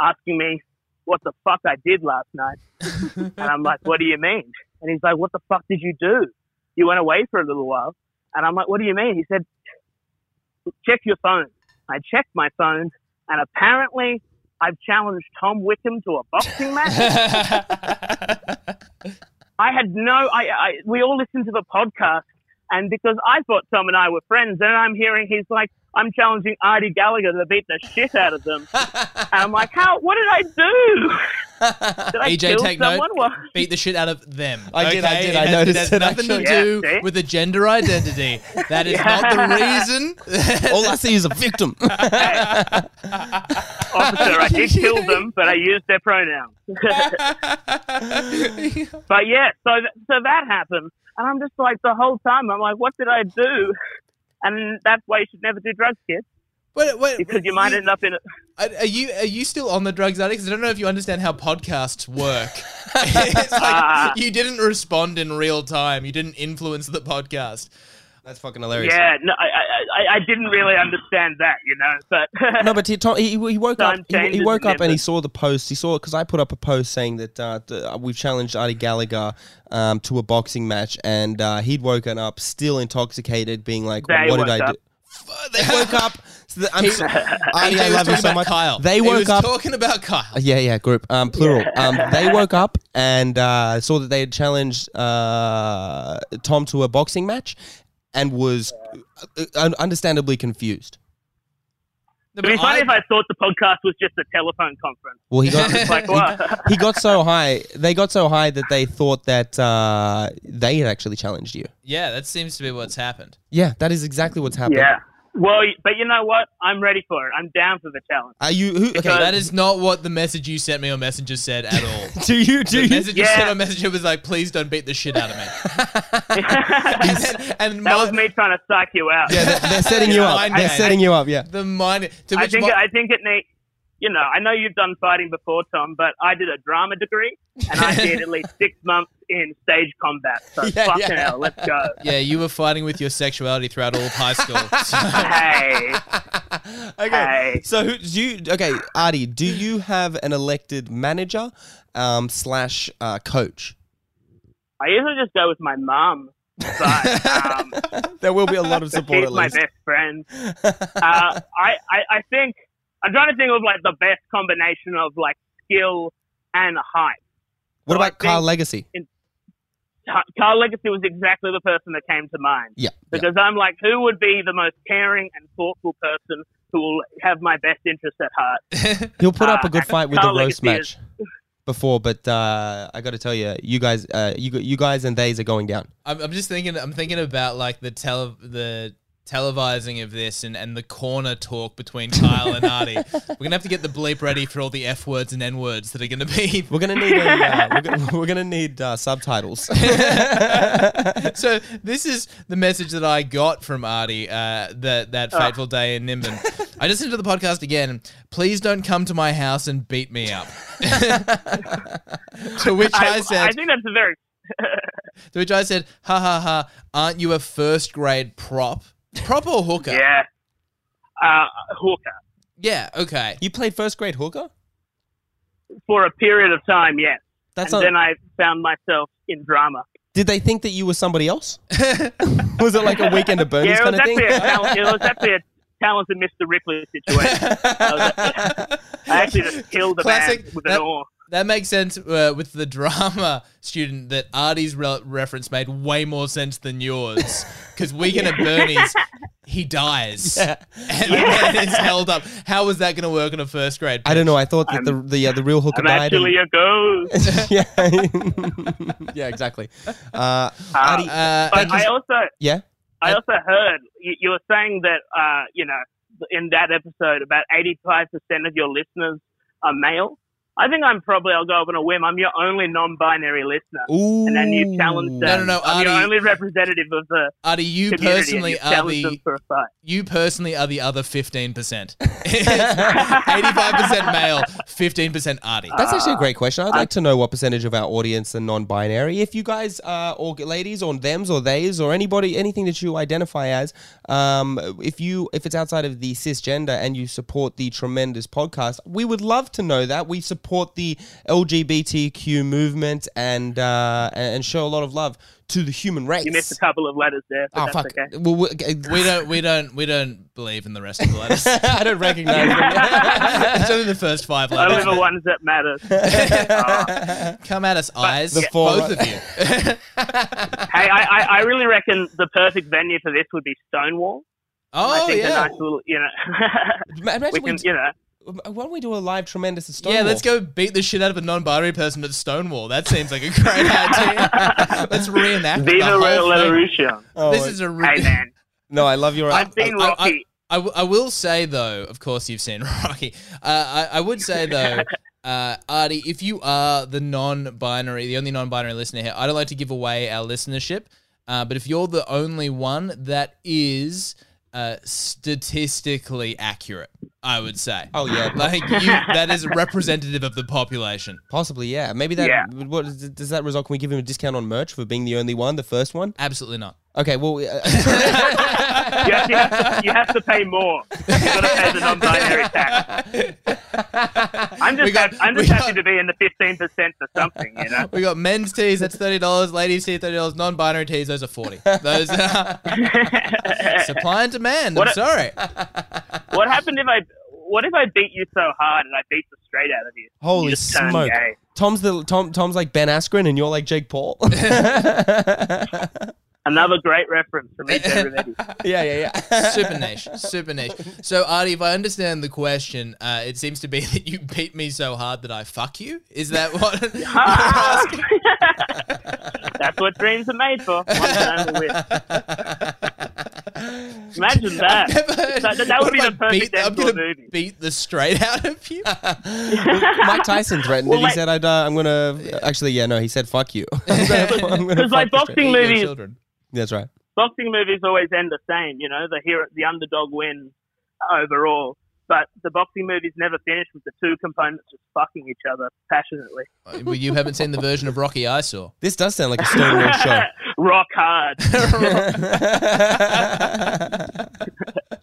Speaker 4: asking me what the fuck I did last night. [LAUGHS] and I'm like, what do you mean? And he's like, what the fuck did you do? You went away for a little while. And I'm like, what do you mean? He said, check your phone. I checked my phone, and apparently I've challenged Tom Wickham to a boxing match. [LAUGHS] I had no, I, I, we all listened to the podcast, and because I thought Tom and I were friends, and I'm hearing he's like, I'm challenging Artie Gallagher to beat the shit out of them. [LAUGHS] and I'm like, how, what did I do? [LAUGHS] Did I
Speaker 3: EJ,
Speaker 4: kill
Speaker 3: take note.
Speaker 4: someone? What?
Speaker 3: Beat the shit out of them.
Speaker 1: I did, I did, I
Speaker 3: has,
Speaker 1: noticed
Speaker 3: it.
Speaker 1: it,
Speaker 3: has nothing
Speaker 1: actually.
Speaker 3: to do
Speaker 4: Yeah,
Speaker 3: with the gender identity. That is [LAUGHS] not the reason.
Speaker 1: All I see is a victim.
Speaker 4: Officer, I did kill them, but I used their pronouns. but yeah, so th- so that happened, and I'm just like the whole time I'm like, what did I do? And that's why you should never do drugs, kids,
Speaker 3: Wait, wait,
Speaker 4: because you might end up in. A,
Speaker 3: Are you are you still on the drugs addict? 'Cause I don't know if you understand how podcasts work. [LAUGHS] [LAUGHS] it's like
Speaker 4: Ah.
Speaker 3: you didn't respond in real time. You didn't influence the podcast.
Speaker 1: That's fucking hilarious.
Speaker 4: yeah, no, I, I I- I didn't really understand that, you know, but [LAUGHS]
Speaker 1: No, but he, Tom, he, he woke up. He, he woke up and he saw the post. He saw it because I put up a post saying that uh, th- we've challenged Artie Gallagher um, to a boxing match, and uh, he'd woken up still intoxicated, being like,
Speaker 4: They
Speaker 1: "What did I
Speaker 4: up.
Speaker 1: do?" F- They woke up. [LAUGHS] So that- I'm
Speaker 3: He-
Speaker 1: so,
Speaker 3: AJ [LAUGHS]
Speaker 1: Artie, I love you so much.
Speaker 3: Kyle.
Speaker 1: They
Speaker 3: He
Speaker 1: woke
Speaker 3: was
Speaker 1: up.
Speaker 3: talking about Kyle.
Speaker 1: Yeah, yeah, group, um, plural. Um, they woke up and uh, saw that they had challenged uh, Tom to a boxing match, and was uh, understandably confused.
Speaker 3: No,
Speaker 4: it'd be funny
Speaker 3: I-
Speaker 4: if I thought the podcast was just a telephone conference.
Speaker 1: Well, he got [LAUGHS]
Speaker 4: Like what?
Speaker 1: he got so high. They got so high that they thought that uh, they had actually challenged you.
Speaker 3: yeah, that seems to be what's happened.
Speaker 1: Yeah, that is exactly what's happened.
Speaker 4: yeah. Well, but you know what? I'm ready for it. I'm down for the challenge.
Speaker 1: Are you? Who, okay.
Speaker 3: That is not what the message you sent me on Messenger said at all. [LAUGHS]
Speaker 1: do you? Do
Speaker 3: The
Speaker 1: you?
Speaker 3: message you
Speaker 4: Yeah.
Speaker 3: sent on Messenger was like, "Please don't beat the shit out of me." [LAUGHS] and then, and
Speaker 4: that
Speaker 3: my,
Speaker 4: was me trying to psych you out.
Speaker 1: Yeah, they're, they're setting you [LAUGHS]
Speaker 3: Yeah,
Speaker 1: up.
Speaker 3: I
Speaker 1: They're
Speaker 3: know.
Speaker 1: setting you up. Yeah.
Speaker 3: the mind to
Speaker 4: I
Speaker 3: which
Speaker 4: think
Speaker 3: my-
Speaker 4: I think it needs. You know, I know you've done fighting before, Tom, but I did a drama degree, and I did at least six months in stage combat. So [LAUGHS]
Speaker 1: Yeah,
Speaker 4: fucking
Speaker 1: yeah.
Speaker 4: hell, let's go. [LAUGHS]
Speaker 3: yeah, you were fighting with your sexuality throughout all of high school.
Speaker 4: Hey, [LAUGHS]
Speaker 1: Okay.
Speaker 4: Hey.
Speaker 1: So who do you? Okay, Artie, do you have an elected manager um, slash uh, coach?
Speaker 4: I usually just go with my mum but um,
Speaker 1: There will be a lot of support
Speaker 4: he's
Speaker 1: at
Speaker 4: my
Speaker 1: least.
Speaker 4: best friend. Uh, I, I I think I'm trying to think of like the best combination of like skill and height.
Speaker 1: What
Speaker 4: So
Speaker 1: about Carl
Speaker 4: think-
Speaker 1: Legacy?
Speaker 4: Carl Legacy was exactly the person that came to mind.
Speaker 1: Yeah. yeah.
Speaker 4: because I'm like, who would be the most caring and thoughtful person who will have my best interest at heart? [LAUGHS]
Speaker 1: He'll put up a
Speaker 4: Uh,
Speaker 1: good fight with the roast
Speaker 4: Legacy
Speaker 1: match before, but uh, I got to tell you, you guys, uh, you you guys and theys are going down.
Speaker 3: I'm, I'm just thinking. I'm thinking about like the tele the televising of this and, and the corner talk between Kyle and Artie. [LAUGHS] We're gonna have to get the bleep ready for all the f words and n words that are gonna be. [LAUGHS]
Speaker 1: We're gonna need a, uh, we're, gonna, [LAUGHS] we're gonna need uh, subtitles.
Speaker 3: so this is the message that I got from Artie uh, that that
Speaker 4: Oh.
Speaker 3: fateful day in Nimbin. I listened to the podcast again. Please don't come to my house and beat me up. to which I,
Speaker 4: I,
Speaker 3: said,
Speaker 4: I think that's a very
Speaker 3: to which I said, ha ha ha, aren't you a first grade prop? Prop or hooker?
Speaker 4: yeah. Uh, hooker
Speaker 3: Yeah, okay.
Speaker 1: you played first grade hooker.
Speaker 4: for a period of time, yes.
Speaker 1: That's
Speaker 4: and
Speaker 1: not,
Speaker 4: then I found myself in drama.
Speaker 1: Did they think that you were somebody else? [LAUGHS] was it like a weekend of Bernie's
Speaker 4: yeah,
Speaker 1: kind of thing?
Speaker 4: actually a talent, it was actually a talented Mr. Ripley situation. [LAUGHS] I, was- I actually just killed the
Speaker 3: Classic.
Speaker 4: man with
Speaker 3: That-
Speaker 4: an oar.
Speaker 3: That makes sense uh, with the drama student that Artie's re- reference made way more sense than yours. [LAUGHS] Because Weekend at Bernie's, he [LAUGHS] dies.
Speaker 1: Yeah.
Speaker 3: And then is held up. How was that going to work in a first grade?
Speaker 1: I don't know. I thought that
Speaker 4: I'm-
Speaker 1: the the uh, the real hooker
Speaker 4: I'm
Speaker 1: died.
Speaker 4: actually a ghost. [LAUGHS]
Speaker 1: yeah, yeah, exactly. Uh, Adi-
Speaker 3: Uh,
Speaker 4: But I also,
Speaker 1: yeah,
Speaker 4: I
Speaker 3: I-
Speaker 4: also heard you, you were saying that, uh, you know, in that episode, about 85% of your listeners are male. I think I'm probably, I'll go up on a whim, I'm your only non binary listener.
Speaker 1: Ooh.
Speaker 4: And then you challenged
Speaker 3: No,
Speaker 4: them.
Speaker 3: no, no,
Speaker 4: I'm your
Speaker 3: Artie-
Speaker 4: only representative of the
Speaker 3: Artie, you personally
Speaker 4: you
Speaker 3: are the
Speaker 4: them for a fight.
Speaker 3: you personally are the other fifteen percent. [LAUGHS] Eighty-five percent male, fifteen percent Artie.
Speaker 1: That's actually a
Speaker 4: Uh,
Speaker 1: great question. I'd like to know what percentage of our audience are non-binary. If you guys, uh, or ladies, or them's, or theys, or anybody, anything that you identify as, um, if you, if it's outside of the cisgender and you support the tremendous podcast, we would love to know that. We support the LGBTQ movement and uh, and show a lot of love to the human race.
Speaker 4: You missed a couple of letters there, but
Speaker 1: Oh
Speaker 4: that's
Speaker 1: fuck!
Speaker 4: okay.
Speaker 1: Well, we,
Speaker 3: We don't, we don't, we don't believe in the rest of the letters. [LAUGHS]
Speaker 1: I don't recognize them. [LAUGHS]
Speaker 3: it's only the first five letters.
Speaker 4: Only the ones that matter. Oh. [LAUGHS]
Speaker 3: Come at us, eyes,
Speaker 1: The four-
Speaker 3: both of you.
Speaker 4: hey, I, I, I really reckon the perfect venue for this would be Stonewall. I
Speaker 3: oh
Speaker 4: think a
Speaker 3: yeah,
Speaker 4: nice little, you know,
Speaker 1: Imagine
Speaker 4: we
Speaker 1: we,
Speaker 4: can, you know,
Speaker 1: why don't we do a live tremendous at Stonewall?
Speaker 3: yeah. Let's go beat the shit out of a non-binary person at Stonewall. That seems like a great [LAUGHS] idea. let's reenact the
Speaker 4: Viva
Speaker 3: whole thing.
Speaker 4: Revolution.
Speaker 1: Oh,
Speaker 3: This is a re-
Speaker 4: Hey, man,
Speaker 1: no, I love your.
Speaker 4: I've seen
Speaker 3: I- I-
Speaker 4: Rocky.
Speaker 3: I, w- I will say though, of course you've seen [LAUGHS] Rocky. Uh, I, I would say though, [LAUGHS] uh, Artie, if you are the non-binary, the only non-binary listener here, I don't like to give away our listenership, uh, but if you're the only one, that is uh, statistically accurate. I would say.
Speaker 1: Oh yeah,
Speaker 3: Like you, that is representative of the population.
Speaker 1: possibly yeah. Maybe that.
Speaker 4: Yeah.
Speaker 1: What does does that result? Can we give him a discount on merch for being the only one, the first one?
Speaker 3: Absolutely not.
Speaker 1: Okay, well, uh, [LAUGHS]
Speaker 4: you, have, you, have to, you have to pay more. You got to pay the non-binary tax. I'm just,
Speaker 3: got-
Speaker 4: hap- I'm
Speaker 3: we
Speaker 4: just
Speaker 3: got-
Speaker 4: happy to be in the 15% for something, you know.
Speaker 3: We got men's tees, that's thirty dollars. Ladies' tees, thirty dollars. Non-binary tees, those are forty. Those are [LAUGHS] supply and demand. I'm
Speaker 4: What a-
Speaker 3: sorry.
Speaker 4: what happened if I? What if I beat you so hard and I beat the straight out of you?
Speaker 1: holy
Speaker 4: you
Speaker 1: smoke! Tom's the Tom. Tom's like Ben Askren, and you're like Jake Paul. [LAUGHS]
Speaker 4: Another great reference from each [LAUGHS] everybody.
Speaker 1: yeah, yeah, yeah. [LAUGHS]
Speaker 3: super niche, super niche. So, Artie, if I understand the question, uh, it seems to be [LAUGHS] that you beat me so hard that I fuck you. Is that what you're asking?
Speaker 4: That's what dreams are made for. One and only wish. Imagine that.
Speaker 3: Never-
Speaker 4: That- that would be
Speaker 3: if
Speaker 4: the
Speaker 3: I
Speaker 4: perfect
Speaker 3: beat, I'm
Speaker 4: end to a
Speaker 3: gonna
Speaker 4: movie.
Speaker 3: beat the straight out of you.
Speaker 1: Mike Tyson threatened
Speaker 4: Well,
Speaker 1: it.
Speaker 4: like-
Speaker 1: he said, "I'd. Uh, I'm gonna." Actually, yeah, no. He said, "Fuck you." I'm gonna- I'm gonna
Speaker 4: Because like
Speaker 1: fuck the straight-
Speaker 4: boxing movies,
Speaker 3: children.
Speaker 1: That's right.
Speaker 4: boxing movies always end the same. You know, the hero, the underdog wins overall. But the boxing movies never finish with the two components just fucking each other passionately.
Speaker 3: Uh, Well, you haven't seen the version of Rocky I saw. [LAUGHS]
Speaker 1: This does sound like a Stonewall show. [LAUGHS]
Speaker 4: Rock hard. [LAUGHS]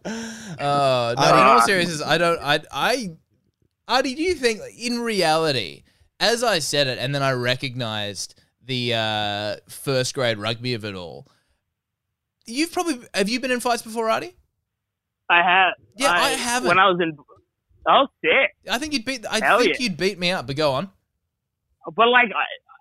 Speaker 3: Oh no! in all seriousness, I don't. I. I. Artie, do you think, in reality, as I said it, and then I recognized the uh, first grade rugby of it all, You've probably have you been in fights before, Artie?
Speaker 4: I have.
Speaker 3: Yeah, I haven't.
Speaker 4: When I was in, oh shit!
Speaker 3: I think you'd beat. I
Speaker 4: Hell
Speaker 3: think
Speaker 4: yeah.
Speaker 3: you'd beat me up. But go on.
Speaker 4: But like,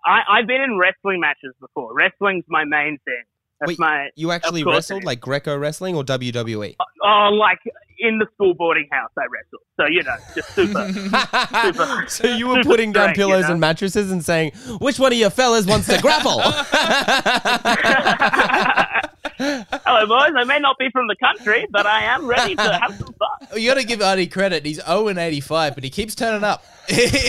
Speaker 4: I, I I've been in wrestling matches before. Wrestling's my main thing. That's
Speaker 1: Wait,
Speaker 4: my
Speaker 1: You actually wrestled like Greco wrestling or? WWE?
Speaker 4: oh like in the school boarding house I wrestled. So you know, just super. [LAUGHS] Super-
Speaker 1: so you were putting down
Speaker 4: straight, you
Speaker 1: pillows
Speaker 4: know?
Speaker 1: and mattresses and saying, "Which one of you fellas wants to grapple?" [LAUGHS] [LAUGHS]
Speaker 4: Hello, boys. I may not be from the country, but I am ready to have some fun. [LAUGHS]
Speaker 3: You got to give Artie credit. He's 0 and 85, but he keeps turning up. [LAUGHS]
Speaker 1: He's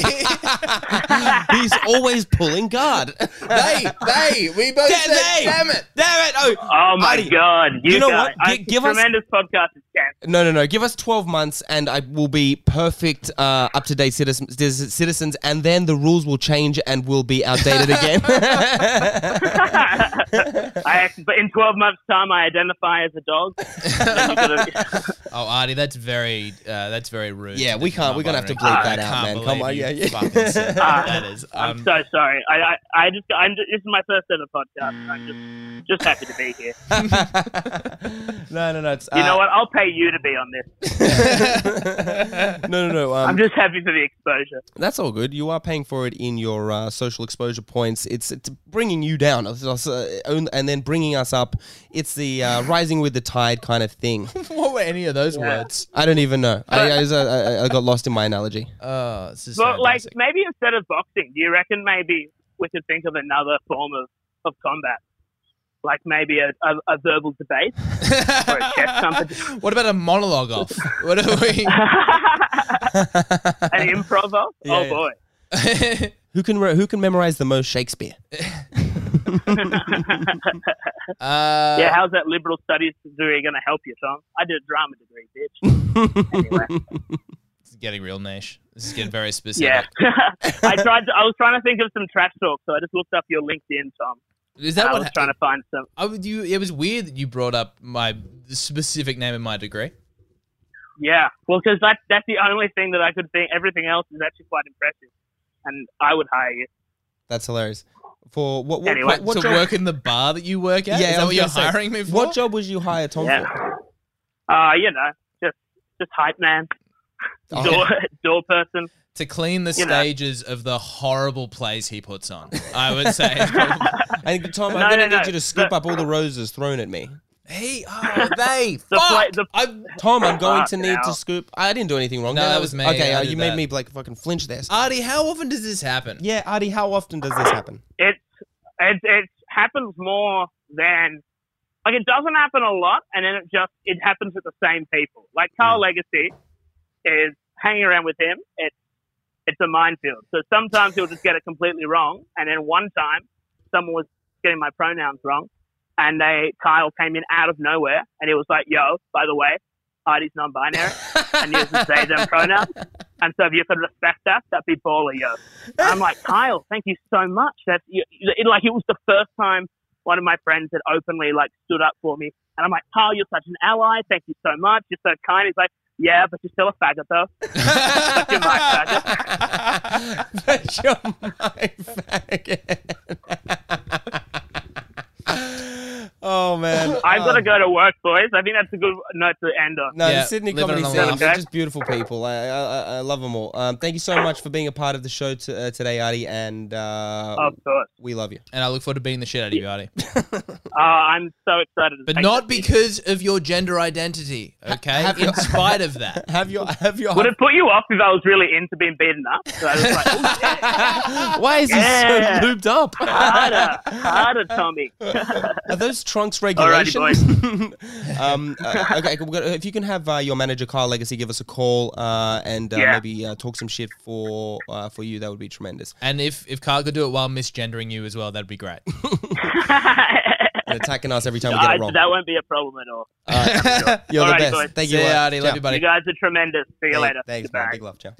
Speaker 1: always pulling guard.
Speaker 3: they, they, we both
Speaker 1: Damn,
Speaker 3: said,
Speaker 1: they.
Speaker 3: damn it.
Speaker 1: Damn it! Oh,
Speaker 4: Oh my
Speaker 1: Artie,
Speaker 4: god! You,
Speaker 1: you know
Speaker 4: guys,
Speaker 1: what? Gi-
Speaker 4: I,
Speaker 1: give us-
Speaker 4: tremendous podcast is.
Speaker 1: No, no, no. Give us 12 months and I will be perfect, uh, up to date citizens, citizens, and then the rules will change and we'll be outdated again. [LAUGHS] [LAUGHS]
Speaker 4: I but in 12 months' time, I identify as a dog. [LAUGHS] Then gotta-
Speaker 3: Oh, Artie, that's very, uh, that's very rude.
Speaker 1: Yeah, we can't- we're gonna have to
Speaker 3: non-binary.
Speaker 1: bleep that
Speaker 3: I
Speaker 1: out,
Speaker 3: can't
Speaker 1: man. Come on,
Speaker 3: you
Speaker 1: yeah, yeah.
Speaker 3: fucking said
Speaker 4: Ah,
Speaker 3: that is.
Speaker 4: I'm
Speaker 3: Um,
Speaker 4: so sorry. I, I, I just, I'm just, this is my first ever podcast. I'm just, just happy to be here.
Speaker 1: no, no, no. It's,
Speaker 4: You know
Speaker 1: uh,
Speaker 4: what? I'll pay you to be on this. [LAUGHS]
Speaker 1: no, no, no. Um,
Speaker 4: I'm just happy for the exposure.
Speaker 1: That's all good. You are paying for it in your uh, social exposure points. It's, it's bringing you down, It's also- and then bringing us up. It's the uh, rising with the tide kind of thing. [LAUGHS]
Speaker 3: what were any of those
Speaker 4: Yeah.
Speaker 3: words?
Speaker 1: I don't even know. I, I, uh, I, I got lost in my analogy.
Speaker 3: Oh, this is
Speaker 4: But like, maybe instead of boxing, do you reckon maybe we could think of another form of, of combat? Like maybe a, a, a verbal debate or a chess [LAUGHS] competition?
Speaker 3: what about a monologue off? What are we? [LAUGHS]
Speaker 4: An improv off? [LAUGHS]
Speaker 1: Yeah,
Speaker 4: oh
Speaker 1: yeah.
Speaker 4: boy.
Speaker 1: Who can re- who can memorize the most Shakespeare?
Speaker 3: Uh,
Speaker 4: yeah, how's that liberal studies degree going to help you, Tom? I did a drama degree, bitch. Anyway.
Speaker 3: This is getting real niche. This is getting very specific.
Speaker 4: Yeah. I tried. To, I was trying to think of some trash talk, so I just looked up your LinkedIn, Tom.
Speaker 3: Is that
Speaker 4: I
Speaker 3: what?
Speaker 4: was
Speaker 3: ha-
Speaker 4: trying to find some.
Speaker 3: I would, you, it was weird that you brought up my specific name of my degree.
Speaker 4: Yeah, well, because that's that's the only thing that I could think. Everything else is actually quite impressive, and I would hire you.
Speaker 1: That's hilarious. For what? What,
Speaker 4: Anyway,
Speaker 1: what, what
Speaker 3: to
Speaker 1: job?
Speaker 3: work in the bar that you work at?
Speaker 1: Yeah,
Speaker 3: is that what you're
Speaker 1: say,
Speaker 3: hiring me for?
Speaker 1: What job was you hire Tom
Speaker 4: Yeah.
Speaker 1: for?
Speaker 4: Uh, you know, just just hype man,
Speaker 1: Oh,
Speaker 4: door [LAUGHS] door person.
Speaker 3: To clean the
Speaker 4: You know.
Speaker 3: stages of the horrible plays he puts on. I would say.
Speaker 1: I think Tom,
Speaker 4: No,
Speaker 1: I'm gonna
Speaker 4: no,
Speaker 1: need
Speaker 4: no.
Speaker 1: you to scoop
Speaker 4: The-
Speaker 1: up all the roses thrown at me.
Speaker 3: he, oh, they, [LAUGHS]
Speaker 4: The
Speaker 3: fuck.
Speaker 4: play- the-
Speaker 3: I,
Speaker 1: Tom, I'm going to
Speaker 4: Fucking
Speaker 1: need to scoop. I didn't do anything wrong.
Speaker 3: No, that was me.
Speaker 1: Okay, uh,
Speaker 3: did
Speaker 1: you made
Speaker 3: that.
Speaker 1: me like fucking flinch there.
Speaker 3: Artie, how often does this happen?
Speaker 1: yeah, Artie, how often does this happen?
Speaker 4: It's it it happens more than like it doesn't happen a lot, and then it just it happens with the same people. Like Carl Legacy is hanging around with him. It's it's a minefield. So sometimes he'll just get it completely wrong, and then one time someone was getting my pronouns wrong, and they Kyle came in out of nowhere, and he was like, "Yo, by the way, Artie's non-binary," and uses they them pronouns. And so if you could respect that, that'd be baller, yo. And I'm like, Kyle, thank you so much. That's it, like it was the first time one of my friends had openly like stood up for me, and I'm like, Kyle, you're such an ally. Thank you so much. You're so kind. He's like, Yeah, but you're still a faggot though. [LAUGHS] you're my
Speaker 1: but you're my faggot. Oh man, [LAUGHS]
Speaker 4: I've got to
Speaker 1: Um,
Speaker 4: go to work, boys. I think that's a good note to end on.
Speaker 1: No,
Speaker 3: Yeah,
Speaker 1: the Sydney comedy
Speaker 3: on a
Speaker 1: scene,
Speaker 3: laugh.
Speaker 1: they're
Speaker 4: Okay.
Speaker 1: just beautiful people. I, I, I- I love them all. Um, thank you so much for being a part of the show to, uh, today, Artie, and uh,
Speaker 4: Of course.
Speaker 1: we love you.
Speaker 3: And I look forward to beating the shit out of you, Artie. [LAUGHS]
Speaker 4: Uh, I'm so excited. To
Speaker 3: But not
Speaker 4: that.
Speaker 3: because of your gender identity, okay?
Speaker 1: have you-
Speaker 3: In spite of that. [LAUGHS]
Speaker 1: Have your have your
Speaker 4: Would it put you off if I was really into being beaten up? So I was like, "Ooh, yeah,
Speaker 1: Why is
Speaker 4: Yeah.
Speaker 1: he so looped up?
Speaker 4: harder, harder, Tommy.
Speaker 1: Are those trunks
Speaker 4: Alrighty,
Speaker 1: regulations? [LAUGHS] um, uh, okay, if you can have uh, your manager Carl Legacy give us a call uh, and uh,
Speaker 4: Yeah.
Speaker 1: maybe uh, talk some shit for uh, for you, that would be tremendous.
Speaker 3: And if if Carl could do it while misgendering you as well, that'd be great. [LAUGHS]
Speaker 1: And attacking us every time we
Speaker 4: Uh,
Speaker 1: get it wrong.
Speaker 4: that won't be a problem at all.
Speaker 1: Alright, [LAUGHS] You're the
Speaker 4: Alrighty,
Speaker 1: best.
Speaker 4: boys.
Speaker 1: Thank
Speaker 3: See
Speaker 1: you.
Speaker 3: ya,
Speaker 1: uh,
Speaker 3: Artie. Love you, buddy.
Speaker 4: You guys are tremendous. See you
Speaker 1: Hey,
Speaker 4: later.
Speaker 1: Thanks, man. Big love, ciao.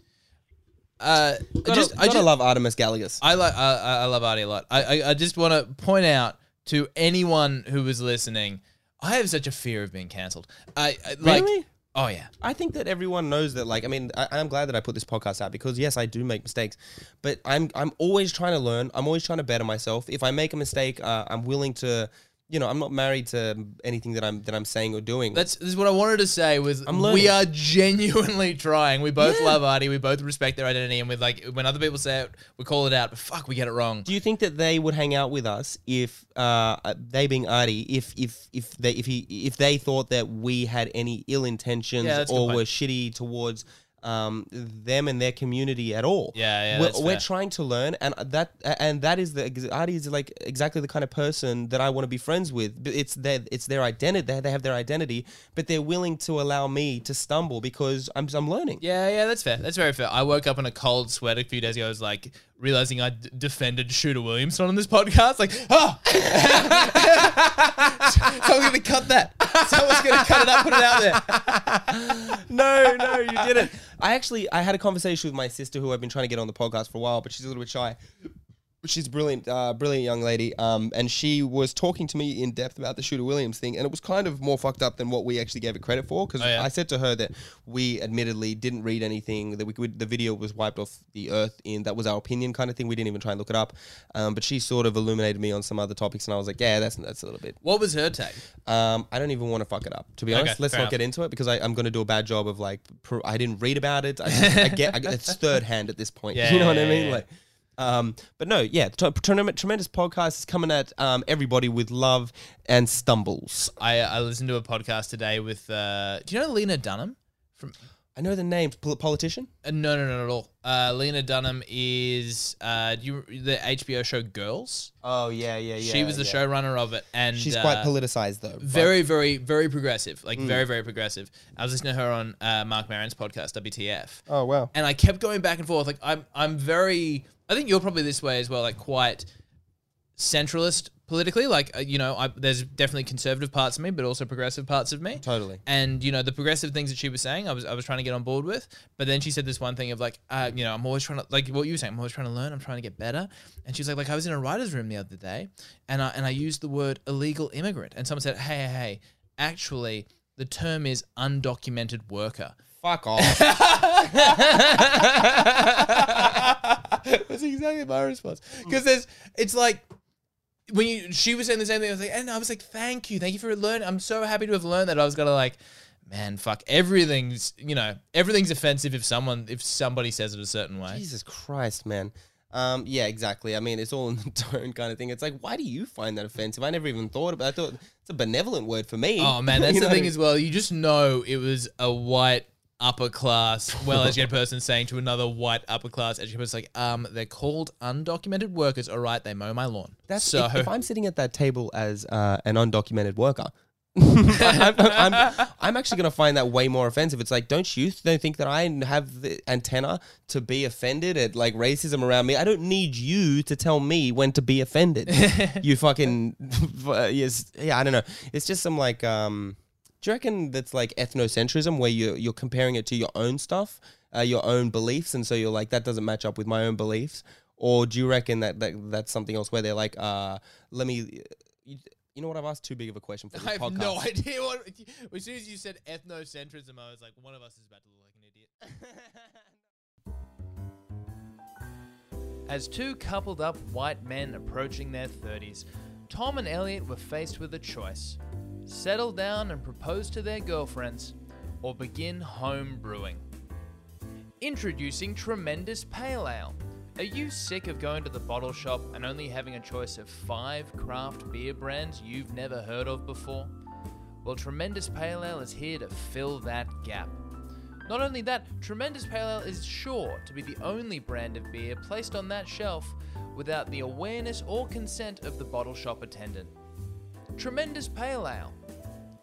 Speaker 3: Uh,
Speaker 1: Gotta,
Speaker 3: just, I
Speaker 1: gotta
Speaker 3: just,
Speaker 1: love Artemis Gallagher's.
Speaker 3: I like I, I I love Artie a lot. I I, I just want to point out to anyone who is listening, I have such a fear of being cancelled. I, I like.
Speaker 1: Really?
Speaker 3: Oh yeah.
Speaker 1: I think that everyone knows that. Like, I mean, I, I'm glad that I put this podcast out because yes, I do make mistakes, but I'm I'm always trying to learn. I'm always trying to better myself. If I make a mistake, uh, I'm willing to you know, I'm not married to anything that I'm that I'm saying or doing.
Speaker 3: That's this is what I wanted to say. Was
Speaker 1: I'm
Speaker 3: we are genuinely trying. We both
Speaker 1: Yeah.
Speaker 3: love Artie. We both respect their identity, and we like when other people say it, we call it out. But fuck, we get it wrong.
Speaker 1: Do you think that they would hang out with us if uh, they being Artie, if if if they if he if they thought that we had any ill intentions
Speaker 3: Yeah, that's a good
Speaker 1: or
Speaker 3: point.
Speaker 1: were shitty towards um, them and their community at all?
Speaker 3: Yeah, yeah,
Speaker 1: We're, we're trying to learn, and that and that is the Artie is like exactly the kind of person that I want to be friends with. It's their it's their identity. They, they have their identity, but they're willing to allow me to stumble because I'm I'm learning.
Speaker 3: Yeah, yeah, that's fair. That's very fair. I woke up in a cold sweat a few days ago. I was like realizing I d- defended Shooter Williamson on this podcast. Like, ah! [LAUGHS] oh, someone's gonna cut that. Someone's gonna cut it up, put it out there. [LAUGHS]
Speaker 1: no, no, you didn't. I actually I had a conversation with my sister who I've been trying to get on the podcast for a while, but she's a little bit shy. She's a brilliant, uh, brilliant young lady, um, and she was talking to me in depth about the Shooter Williams thing, and it was kind of more fucked up than what we actually gave it credit for. Because
Speaker 3: Oh, yeah?
Speaker 1: I said to her that we admittedly didn't read anything that we could. The video was wiped off the earth. In that was our opinion, kind of thing. We didn't even try and look it up. Um, but she sort of illuminated me on some other topics, and I was like, yeah, that's that's a little bit
Speaker 3: What was her take?
Speaker 1: um, I don't even want to fuck it up. To be
Speaker 3: Okay,
Speaker 1: honest, let's not
Speaker 3: enough.
Speaker 1: get into it because I, I'm going to do a bad job of like pro- I didn't read about it. I, I get I, it's [LAUGHS] third hand at this point.
Speaker 3: Yeah,
Speaker 1: you know what
Speaker 3: yeah,
Speaker 1: I mean? Like, um, but no, yeah, t- tremendous, podcast is coming at um, everybody with love and stumbles.
Speaker 3: I I listened to a podcast today with. Uh, do you know Lena Dunham? From
Speaker 1: I know the name, pol- politician.
Speaker 3: uh, no, no, no, not at all. Uh, Lena Dunham is uh, you, the HBO show Girls.
Speaker 1: Oh yeah, yeah, yeah.
Speaker 3: she was the
Speaker 1: yeah.
Speaker 3: showrunner of it, and
Speaker 1: She's
Speaker 3: uh,
Speaker 1: quite politicized though.
Speaker 3: Very, very, very progressive. Like
Speaker 1: Mm.
Speaker 3: very, very progressive. I was listening to her on uh, Marc Maron's podcast, WTF,
Speaker 1: Oh wow.
Speaker 3: and I kept going back and forth. Like I'm, I'm very. I think you're probably this way as well. Like quite centralist politically. Like uh, you know, I, there's definitely conservative parts of me, but also progressive parts of me.
Speaker 1: Totally.
Speaker 3: And you know, the progressive things that she was saying, I was I was trying to get on board with. But then she said this one thing of like, uh, you know, I'm always trying to like what you were saying. I'm always trying to learn. I'm trying to get better. And she was like, like I was in a writer's room the other day, and I and I used the word illegal immigrant, and someone said, hey, hey, hey, actually, the term is undocumented worker.
Speaker 1: Fuck off. [LAUGHS] [LAUGHS]
Speaker 3: That's exactly my response. Because there's, it's like when you, she was saying the same thing. I was like, and I was like, thank you, thank you for learning. I'm so happy to have learned that. I was gonna like, man, fuck, everything's, you know, everything's offensive if someone, if somebody says it a certain way.
Speaker 1: Jesus Christ, man. Um, yeah, exactly. I mean, it's all in the [LAUGHS] tone kind of thing. It's like, why do you find that offensive? I never even thought about. I thought it's a benevolent word for me.
Speaker 3: Oh man, that's [LAUGHS] the
Speaker 1: know
Speaker 3: thing as well. You just know it was a white upper class, well educated [LAUGHS] person saying to another white upper class educated person, like, um, they're called undocumented workers. All right, they mow my lawn.
Speaker 1: That's
Speaker 3: so.
Speaker 1: if, if I'm sitting at that table as uh, an undocumented worker. [LAUGHS] I'm, I'm, I'm actually going to find that way more offensive. It's like, don't you th- think that I have the antenna to be offended at like racism around me? I don't need you to tell me when to be offended. [LAUGHS] you fucking yes, yeah. I don't know. It's just some like, um, do you reckon that's like ethnocentrism where you you're comparing it to your own stuff, uh, your own beliefs, and so you're like that doesn't match up with my own beliefs? Or do you reckon that, that that's something else where they're like, uh, let me, you, you know what? I've asked too big of a question for [LAUGHS] this
Speaker 3: I have
Speaker 1: podcast.
Speaker 3: no idea what. As soon as you said ethnocentrism, I was like, one of us is about to look like an idiot. [LAUGHS] As two coupled up white men approaching their 30s, Tom and Elliot were faced with a choice settle down and propose to their girlfriends, or begin home brewing. Introducing Tremendous Pale Ale. Are you sick of going to the bottle shop and only having a choice of five craft beer brands you've never heard of before? Well, Tremendous Pale Ale is here to fill that gap. Not only that, Tremendous Pale Ale is sure to be the only brand of beer placed on that shelf without the awareness or consent of the bottle shop attendant. Tremendous Pale Ale.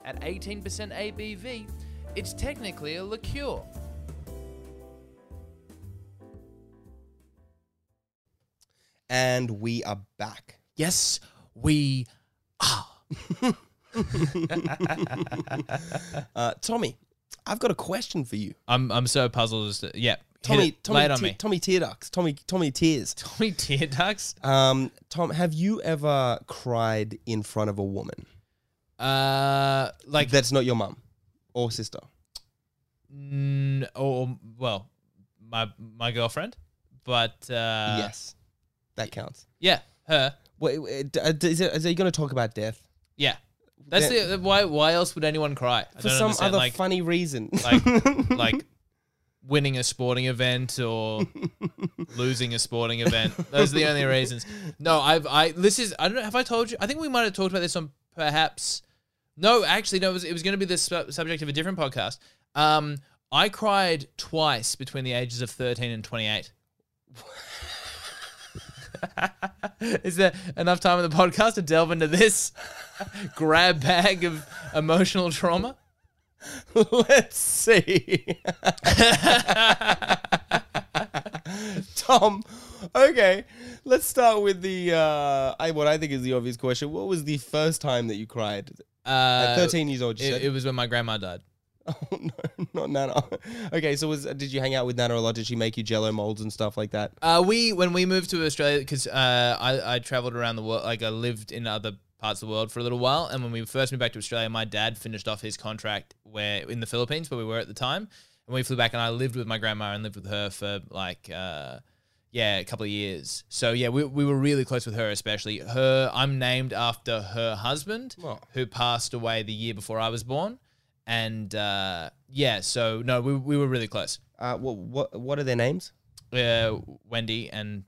Speaker 3: At 18% ABV, it's technically a liqueur.
Speaker 1: And we are back.
Speaker 3: Yes, we [LAUGHS]
Speaker 1: Uh, Tommy, I've got a question for you.
Speaker 3: I'm I'm so puzzled as to yeah.
Speaker 1: Tommy. Tommy, Te- Tommy Tear Ducts. Tommy, Tommy Tears. [LAUGHS]
Speaker 3: Tommy tear ducts.
Speaker 1: Um, Tom, have you ever cried in front of a woman
Speaker 3: Uh, like
Speaker 1: that's not your mum or sister?
Speaker 3: mm, or well, my my girlfriend, but uh,
Speaker 1: yes, that counts.
Speaker 3: yeah, her.
Speaker 1: Wait, wait, d- uh, d- is it, is it going to talk about death?
Speaker 3: Yeah. That's
Speaker 1: Then-
Speaker 3: the why. Why else would anyone cry? I
Speaker 1: for
Speaker 3: don't
Speaker 1: some
Speaker 3: understand,
Speaker 1: other
Speaker 3: like,
Speaker 1: funny reason.
Speaker 3: like [LAUGHS] like winning a sporting event or [LAUGHS] losing a sporting event. Those are the only reasons. No, I've I this is I don't know. Have I told you? I think we might have talked about this on perhaps. No, actually, no. It was, it was going to be the su- subject of a different podcast. Um, I cried twice between the ages of thirteen and twenty-eight. [LAUGHS] Is there enough time in the podcast to delve into this [LAUGHS] grab bag of emotional trauma? [LAUGHS]
Speaker 1: Let's see. Tom, okay. Let's start with the uh, I, what I think is the obvious question. What was the first time that you cried?
Speaker 3: Uh,
Speaker 1: At 13 years old, you
Speaker 3: It,
Speaker 1: said.
Speaker 3: it was when my grandma died. [LAUGHS]
Speaker 1: oh no, not Nana. Okay, so was did you hang out with Nana a lot? Did she make you Jello molds and stuff like that?
Speaker 3: Uh, we when we moved to Australia because uh, I I traveled around the world, like I lived in other parts of the world for a little while, and when we first moved back to Australia, my dad finished off his contract where in the Philippines where we were at the time, and we flew back, and I lived with my grandma and lived with her for like. Uh, yeah, a couple of years. So yeah, we, we were really close with her, especially her. I'm named after her husband,
Speaker 1: Oh.
Speaker 3: who passed away the year before I was born, and uh, yeah, so no, we, we were really close.
Speaker 1: Uh, what what what are their names?
Speaker 3: uh, Wendy and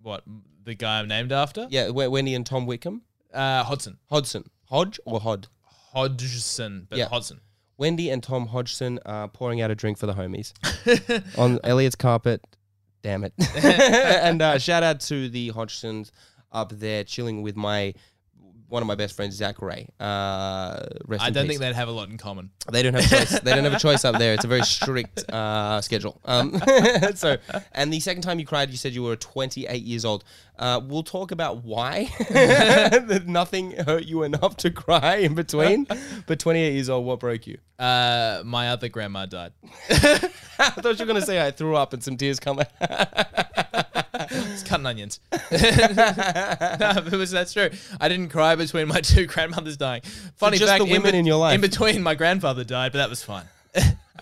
Speaker 3: what the guy I'm named after?
Speaker 1: Yeah, Wendy and Tom Wickham.
Speaker 3: Uh, Hodson.
Speaker 1: Hodson, Hodge or Hod?
Speaker 3: Hodgson, but
Speaker 1: Yeah.
Speaker 3: Hodson.
Speaker 1: Wendy and Tom Hodgson are pouring out a drink for the homies [LAUGHS] on Elliot's carpet. Damn it! [LAUGHS] and uh, shout out to the Hodgsons up there chilling with my one of my best friends, Zach Ray. Uh, rest
Speaker 3: I
Speaker 1: in
Speaker 3: don't
Speaker 1: peace.
Speaker 3: think they'd have a lot in common.
Speaker 1: They don't have a choice. they don't have a [LAUGHS] choice up there. It's a very strict uh, schedule. Um, [LAUGHS] so, and the second time you cried, you said you were 28 years old. Uh, we'll talk about why [LAUGHS] nothing hurt you enough to cry in between. But 28 years old, what broke you?
Speaker 3: Uh, my other grandma died.
Speaker 1: I thought you were gonna say I threw up and some tears come.
Speaker 3: It's [LAUGHS] cutting onions. [LAUGHS] no, it was that's true. I didn't cry between my [LAUGHS] two grandmothers dying. Funny
Speaker 1: just
Speaker 3: fact,
Speaker 1: the women
Speaker 3: be-
Speaker 1: in your life.
Speaker 3: In between, my grandfather died, but that was fine.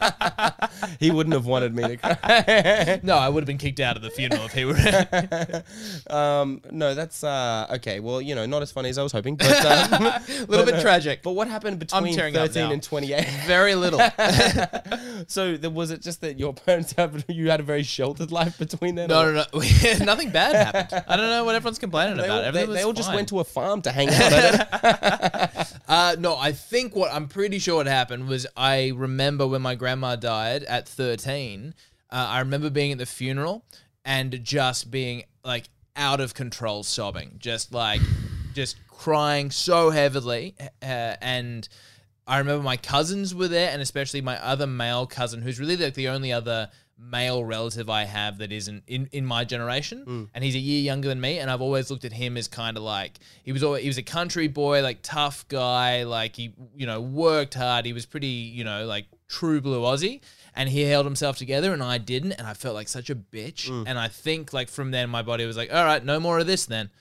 Speaker 3: [LAUGHS]
Speaker 1: he wouldn't have wanted me to cry. [LAUGHS]
Speaker 3: No, I would have been kicked out of the funeral if he were. [LAUGHS]
Speaker 1: um, no, that's uh, okay. Well, you know, not as funny as I was hoping, but um,
Speaker 3: a little bit tragic.
Speaker 1: But what happened between 13 and 28?
Speaker 3: Very little.
Speaker 1: so there, was it just that your parents have you had a very sheltered life between them?
Speaker 3: No, no, no. Nothing bad happened. I don't know what everyone's complaining
Speaker 1: They
Speaker 3: about.
Speaker 1: all, they, they all just went to a farm to hang out.
Speaker 3: Uh, no, I think what I'm pretty sure what happened was I remember when my grandma died at 13. Uh, I remember being at the funeral and just being like out of control, sobbing, just like just crying so heavily. Uh, and I remember my cousins were there, and especially my other male cousin, who's really like the only other male relative I have that isn't in, in my generation, hmm. and he's a year younger than me. And I've always looked at him as kind of like he was always, he was a country boy, like tough guy, like he you know worked hard. He was pretty you know like true blue Aussie, and he held himself together, and I didn't, and I felt like such a bitch. Hmm. And I think like from then my body was like, all right, no more of this then. [LAUGHS]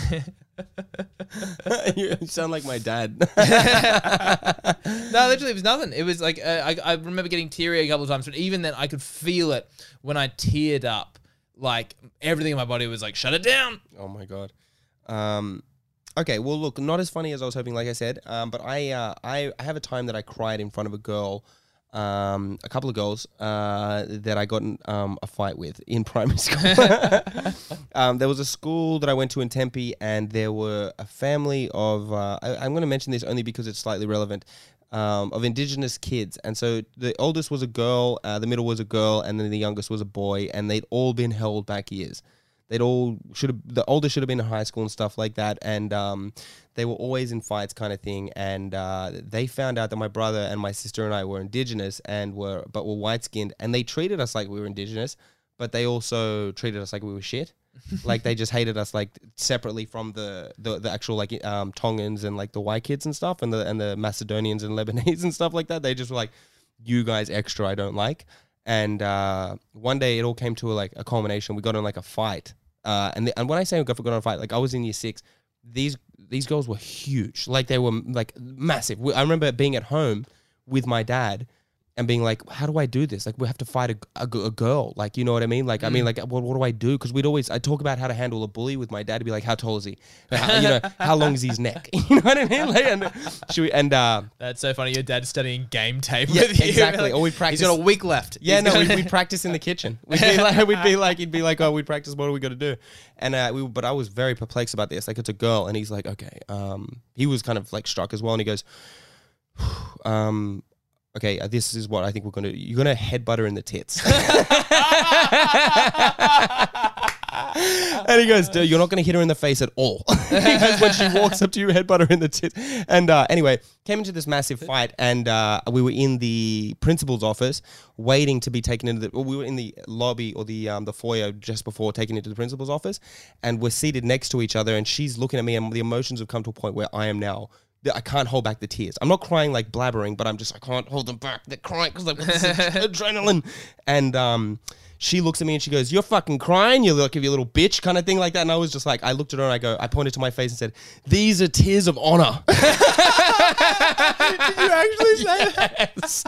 Speaker 3: [LAUGHS] [LAUGHS]
Speaker 1: you sound like my dad. [LAUGHS]
Speaker 3: No, literally, it was nothing. It was like uh, I, I remember getting teary a couple of times, but even then, I could feel it when I teared up. Like everything in my body was like, "Shut it down."
Speaker 1: oh my god. Um, okay, well, look, not as funny as I was hoping, like I said. Um, but I, uh, I, I have a time that I cried in front of a girl. Um, a couple of girls uh, that I got in um, a fight with in [LAUGHS] primary school. [LAUGHS] um, there was a school that I went to in Tempe, and there were a family of. Uh, I, I'm going to mention this only because it's slightly relevant. Um, of indigenous kids, and so the oldest was a girl, uh, the middle was a girl, and then the youngest was a boy, and they'd all been held back years. They'd all should have the older should have been in high school and stuff like that, and um, they were always in fights, kind of thing. And uh, they found out that my brother and my sister and I were indigenous and were but were white skinned, and they treated us like we were indigenous, but they also treated us like we were shit. [LAUGHS] like they just hated us like separately from the the, the actual like um, Tongans and like the white kids and stuff, and the and the Macedonians and Lebanese [LAUGHS] and stuff like that. They just were like, you guys extra, I don't like. And uh, one day it all came to a, like a culmination. We got in like a fight, uh, and the, and when I say we got, got in a fight, like I was in year six. These these girls were huge, like they were like massive. We- I remember being at home with my dad, and being like, how do I do this? Like, we have to fight a a girl. Like, you know what I mean? Like, I mean, like, what, what do I do? Because we'd always, I talk about how to handle a bully with my dad. To be like, how tall is he? How, you know, how long is his neck? [LAUGHS] You know what I mean? Like, and, should we, and uh,
Speaker 3: That's so funny. Your dad's studying game tape
Speaker 1: Yeah,
Speaker 3: with you. [LAUGHS]
Speaker 1: exactly. Or we practice.
Speaker 3: He's got a week left.
Speaker 1: Yeah,
Speaker 3: He's
Speaker 1: no, we'd, we'd practice in the kitchen. [LAUGHS] We'd be like, we'd be like, he'd be like, oh, we'd practice. What are we got to do? And uh, we, but I was very perplexed about this. Like, it's a girl, and he's like, okay. Um, he was kind of like struck as well, and he goes, [SIGHS] um, okay, uh, this is what I think we're gonna. You're gonna headbutt her in the tits. [LAUGHS] and he goes, dude, you're not gonna hit her in the face at all. [LAUGHS] goes, when she walks up to you, headbutt her in the tits. And uh, anyway, came into this massive fight, and uh, we were in the principal's office waiting to be taken into the. well, We were in the lobby or the um, the foyer just before taking into the principal's office, and we're seated next to each other, and she's looking at me, and the emotions have come to a point where I am now. I can't hold back the tears. I'm not crying like blabbering, but I'm just I can't hold them back. They're crying because I've got this [LAUGHS] adrenaline. And um, she looks at me and she goes, "You're fucking crying, you look, like you little bitch," kind of thing like that. And I was just like, I looked at her and I go, I pointed to my face and said, "These are tears of honor." [LAUGHS] [LAUGHS]
Speaker 3: Did you actually say that?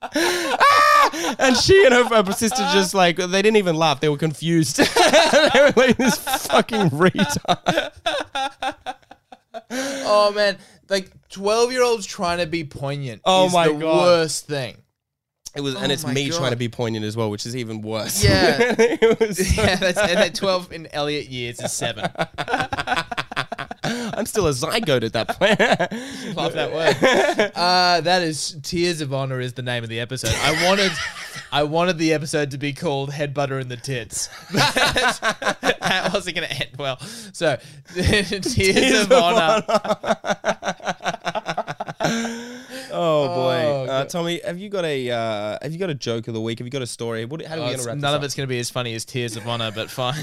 Speaker 1: Ah! and she and her, her sister just like they didn't even laugh. They were confused. they were like this fucking retard.
Speaker 3: Oh man, like twelve year olds trying to be poignant.
Speaker 1: Oh
Speaker 3: is
Speaker 1: my
Speaker 3: the
Speaker 1: God.
Speaker 3: worst thing.
Speaker 1: It was,
Speaker 3: Oh
Speaker 1: and it's me
Speaker 3: God.
Speaker 1: trying to be poignant as well, which is even worse.
Speaker 3: Yeah. [LAUGHS]
Speaker 1: it was [LAUGHS] so-
Speaker 3: yeah, that's and that twelve in Elliot years is seven. [LAUGHS]
Speaker 1: I'm still a zygote at that [LAUGHS] point.
Speaker 3: Love that word. Uh, that is Tears of Honor is the name of the episode. I wanted, I wanted the episode to be called Head Butter in the Tits. But [LAUGHS] that wasn't going to end well. So, [LAUGHS] Tears, of, Honor.
Speaker 1: oh boy,
Speaker 3: Oh,
Speaker 1: uh, Tommy, have you got a uh, have you got a joke of the week? Have you got a story? What, how do we
Speaker 3: Oh,
Speaker 1: gonna wrap
Speaker 3: none of
Speaker 1: up?
Speaker 3: it's going to be as funny as Tears of Honor, but fine.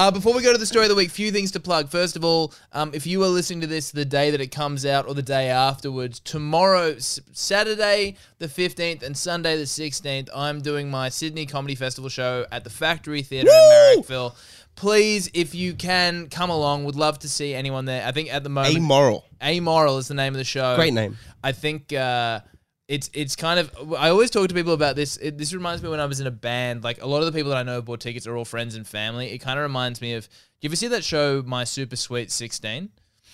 Speaker 3: Uh, before we go to the story of the week, few things to plug. First of all, um, if you are listening to this the day that it comes out or the day afterwards, tomorrow, S- Saturday the 15th and Sunday the 16th, I'm doing my Sydney Comedy Festival show at the Factory Theatre in Marrickville. Please, if you can, come along. Would love to see anyone there. I think at the moment,
Speaker 1: Amoral,
Speaker 3: Amoral is the name of the show.
Speaker 1: great name.
Speaker 3: I think uh, it's it's kind of. I always talk to people about this. It, this reminds me when I was in a band. Like a lot of the people that I know bought tickets are all friends and family. It kind of reminds me of. Do you ever see that show, My Super Sweet Sixteen?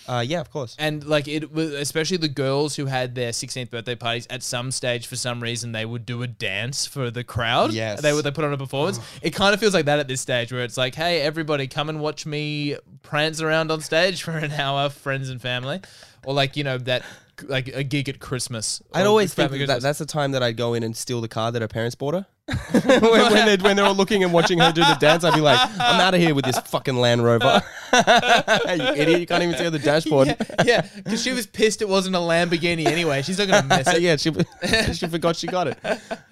Speaker 1: Uh, yeah, of course.
Speaker 3: And like it was, especially the girls who had their 16th birthday parties. At some stage, for some reason, they would do a dance for the crowd.
Speaker 1: Yes.
Speaker 3: they would they put on a performance. [SIGHS] it kind of feels like that at this stage, where it's like, hey, everybody, come and watch me prance around on stage [LAUGHS] for an hour, friends and family, or like you know that like a gig at Christmas.
Speaker 1: I'd always think that that's the time that I'd go in and steal the car that her parents bought her. [LAUGHS] when, when, they're, when they're all [LAUGHS] looking and watching her do the dance, I'd be like, I'm out of here with this fucking Land Rover. [LAUGHS] you idiot, you can't even see on the dashboard.
Speaker 3: yeah, because she was pissed it wasn't a Lamborghini anyway. She's not gonna miss it.
Speaker 1: yeah, she, she forgot she got it.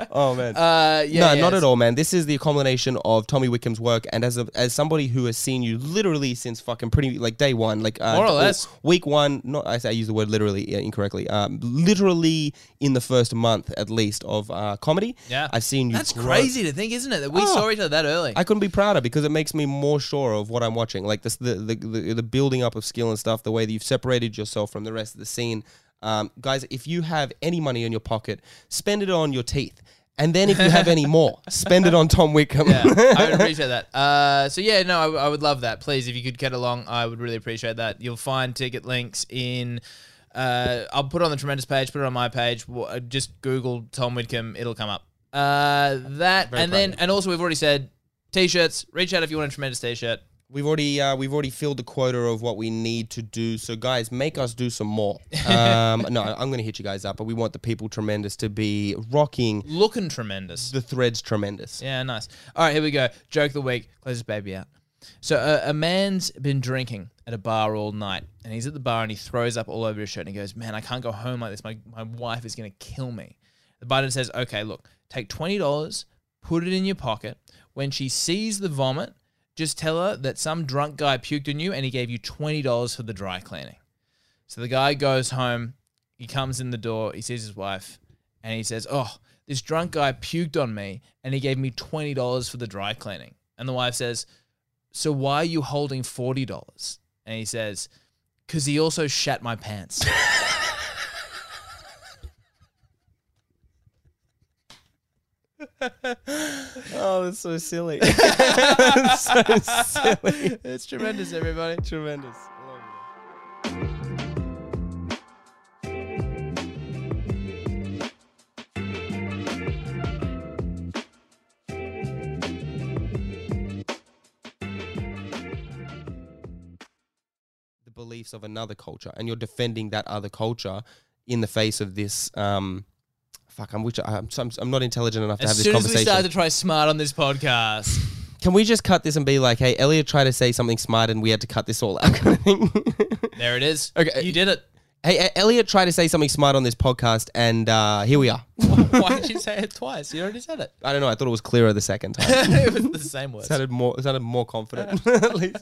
Speaker 1: Oh, man.
Speaker 3: Uh, yeah,
Speaker 1: no,
Speaker 3: yeah,
Speaker 1: not at all, man. This is the culmination of Tommy Wickham's work, and as a, as somebody who has seen you literally since fucking pretty like day one, like uh,
Speaker 3: More or less.
Speaker 1: week one. Not I say I use the word literally uh, incorrectly. Um, literally in the first month at least of uh, comedy.
Speaker 3: Yeah,
Speaker 1: I've seen you.
Speaker 3: That's
Speaker 1: grow-
Speaker 3: crazy to think, isn't it? That we
Speaker 1: Oh.
Speaker 3: saw each other that early.
Speaker 1: I couldn't be prouder because it makes me more sure of what I'm watching. Like this, the, the the the building up of skill and stuff. The way that you've separated yourself from the rest of the scene. Um, guys, if you have any money in your pocket, spend it on your teeth. And then if you have any more, spend it on Tom Wickham.
Speaker 3: yeah, I would [LAUGHS] appreciate that. Uh, so yeah, no, I, I would love that. Please, if you could get along, I would really appreciate that. You'll find ticket links in. Uh, I'll put it on the tremendous page. Put it on my page. Wha- uh, Just Google Tom Wickham. It'll come up. Uh, that
Speaker 1: Very
Speaker 3: and then and also we've already said t-shirts. Reach out if you want a tremendous t-shirt.
Speaker 1: We've already uh, we've already filled the quota of what we need to do. So guys, make us do some more. [LAUGHS] Um, no, I'm going to hit you guys up, but we want the people tremendous to be rocking
Speaker 3: Looking tremendous.
Speaker 1: the threads tremendous.
Speaker 3: Yeah, nice. All right, here we go. Joke of the week. Close this baby out. So uh, a man's been drinking at a bar all night, and he's at the bar and he throws up all over his shirt and he goes, "Man, I can't go home like this. My my wife is gonna kill me." The bartender says, "Okay, look, take twenty dollars, put it in your pocket. When she sees the vomit, just tell her that some drunk guy puked on you and he gave you twenty dollars for the dry cleaning." So the guy goes home. He comes in the door. He sees his wife, and he says, "Oh, this drunk guy puked on me, and he gave me twenty dollars for the dry cleaning." And the wife says, "So why are you holding forty dollars?" And he says, "Cause he also shat my pants." [LAUGHS]
Speaker 1: Oh, that's so silly. [LAUGHS] so silly.
Speaker 3: it's tremendous, everybody.
Speaker 1: Tremendous. The beliefs of another culture, and you're defending that other culture in the face of this. Um, fuck, I'm which I'm, I'm, I'm not intelligent enough to have this conversation.
Speaker 3: As soon as we
Speaker 1: conversation.
Speaker 3: start to try smart on this podcast, [LAUGHS]
Speaker 1: Can we just cut this and be like, hey, Elliot tried to say something smart, and we had to cut this all out, [LAUGHS] kind of thing?
Speaker 3: there it is.
Speaker 1: Okay.
Speaker 3: you did it.
Speaker 1: Hey, Elliot tried to say something smart on this podcast, and uh, here we are. [LAUGHS]
Speaker 3: Why did you say it twice? You already said it.
Speaker 1: I don't know. I thought it was clearer the second time.
Speaker 3: it was the same words.
Speaker 1: sounded more sounded more confident, at least.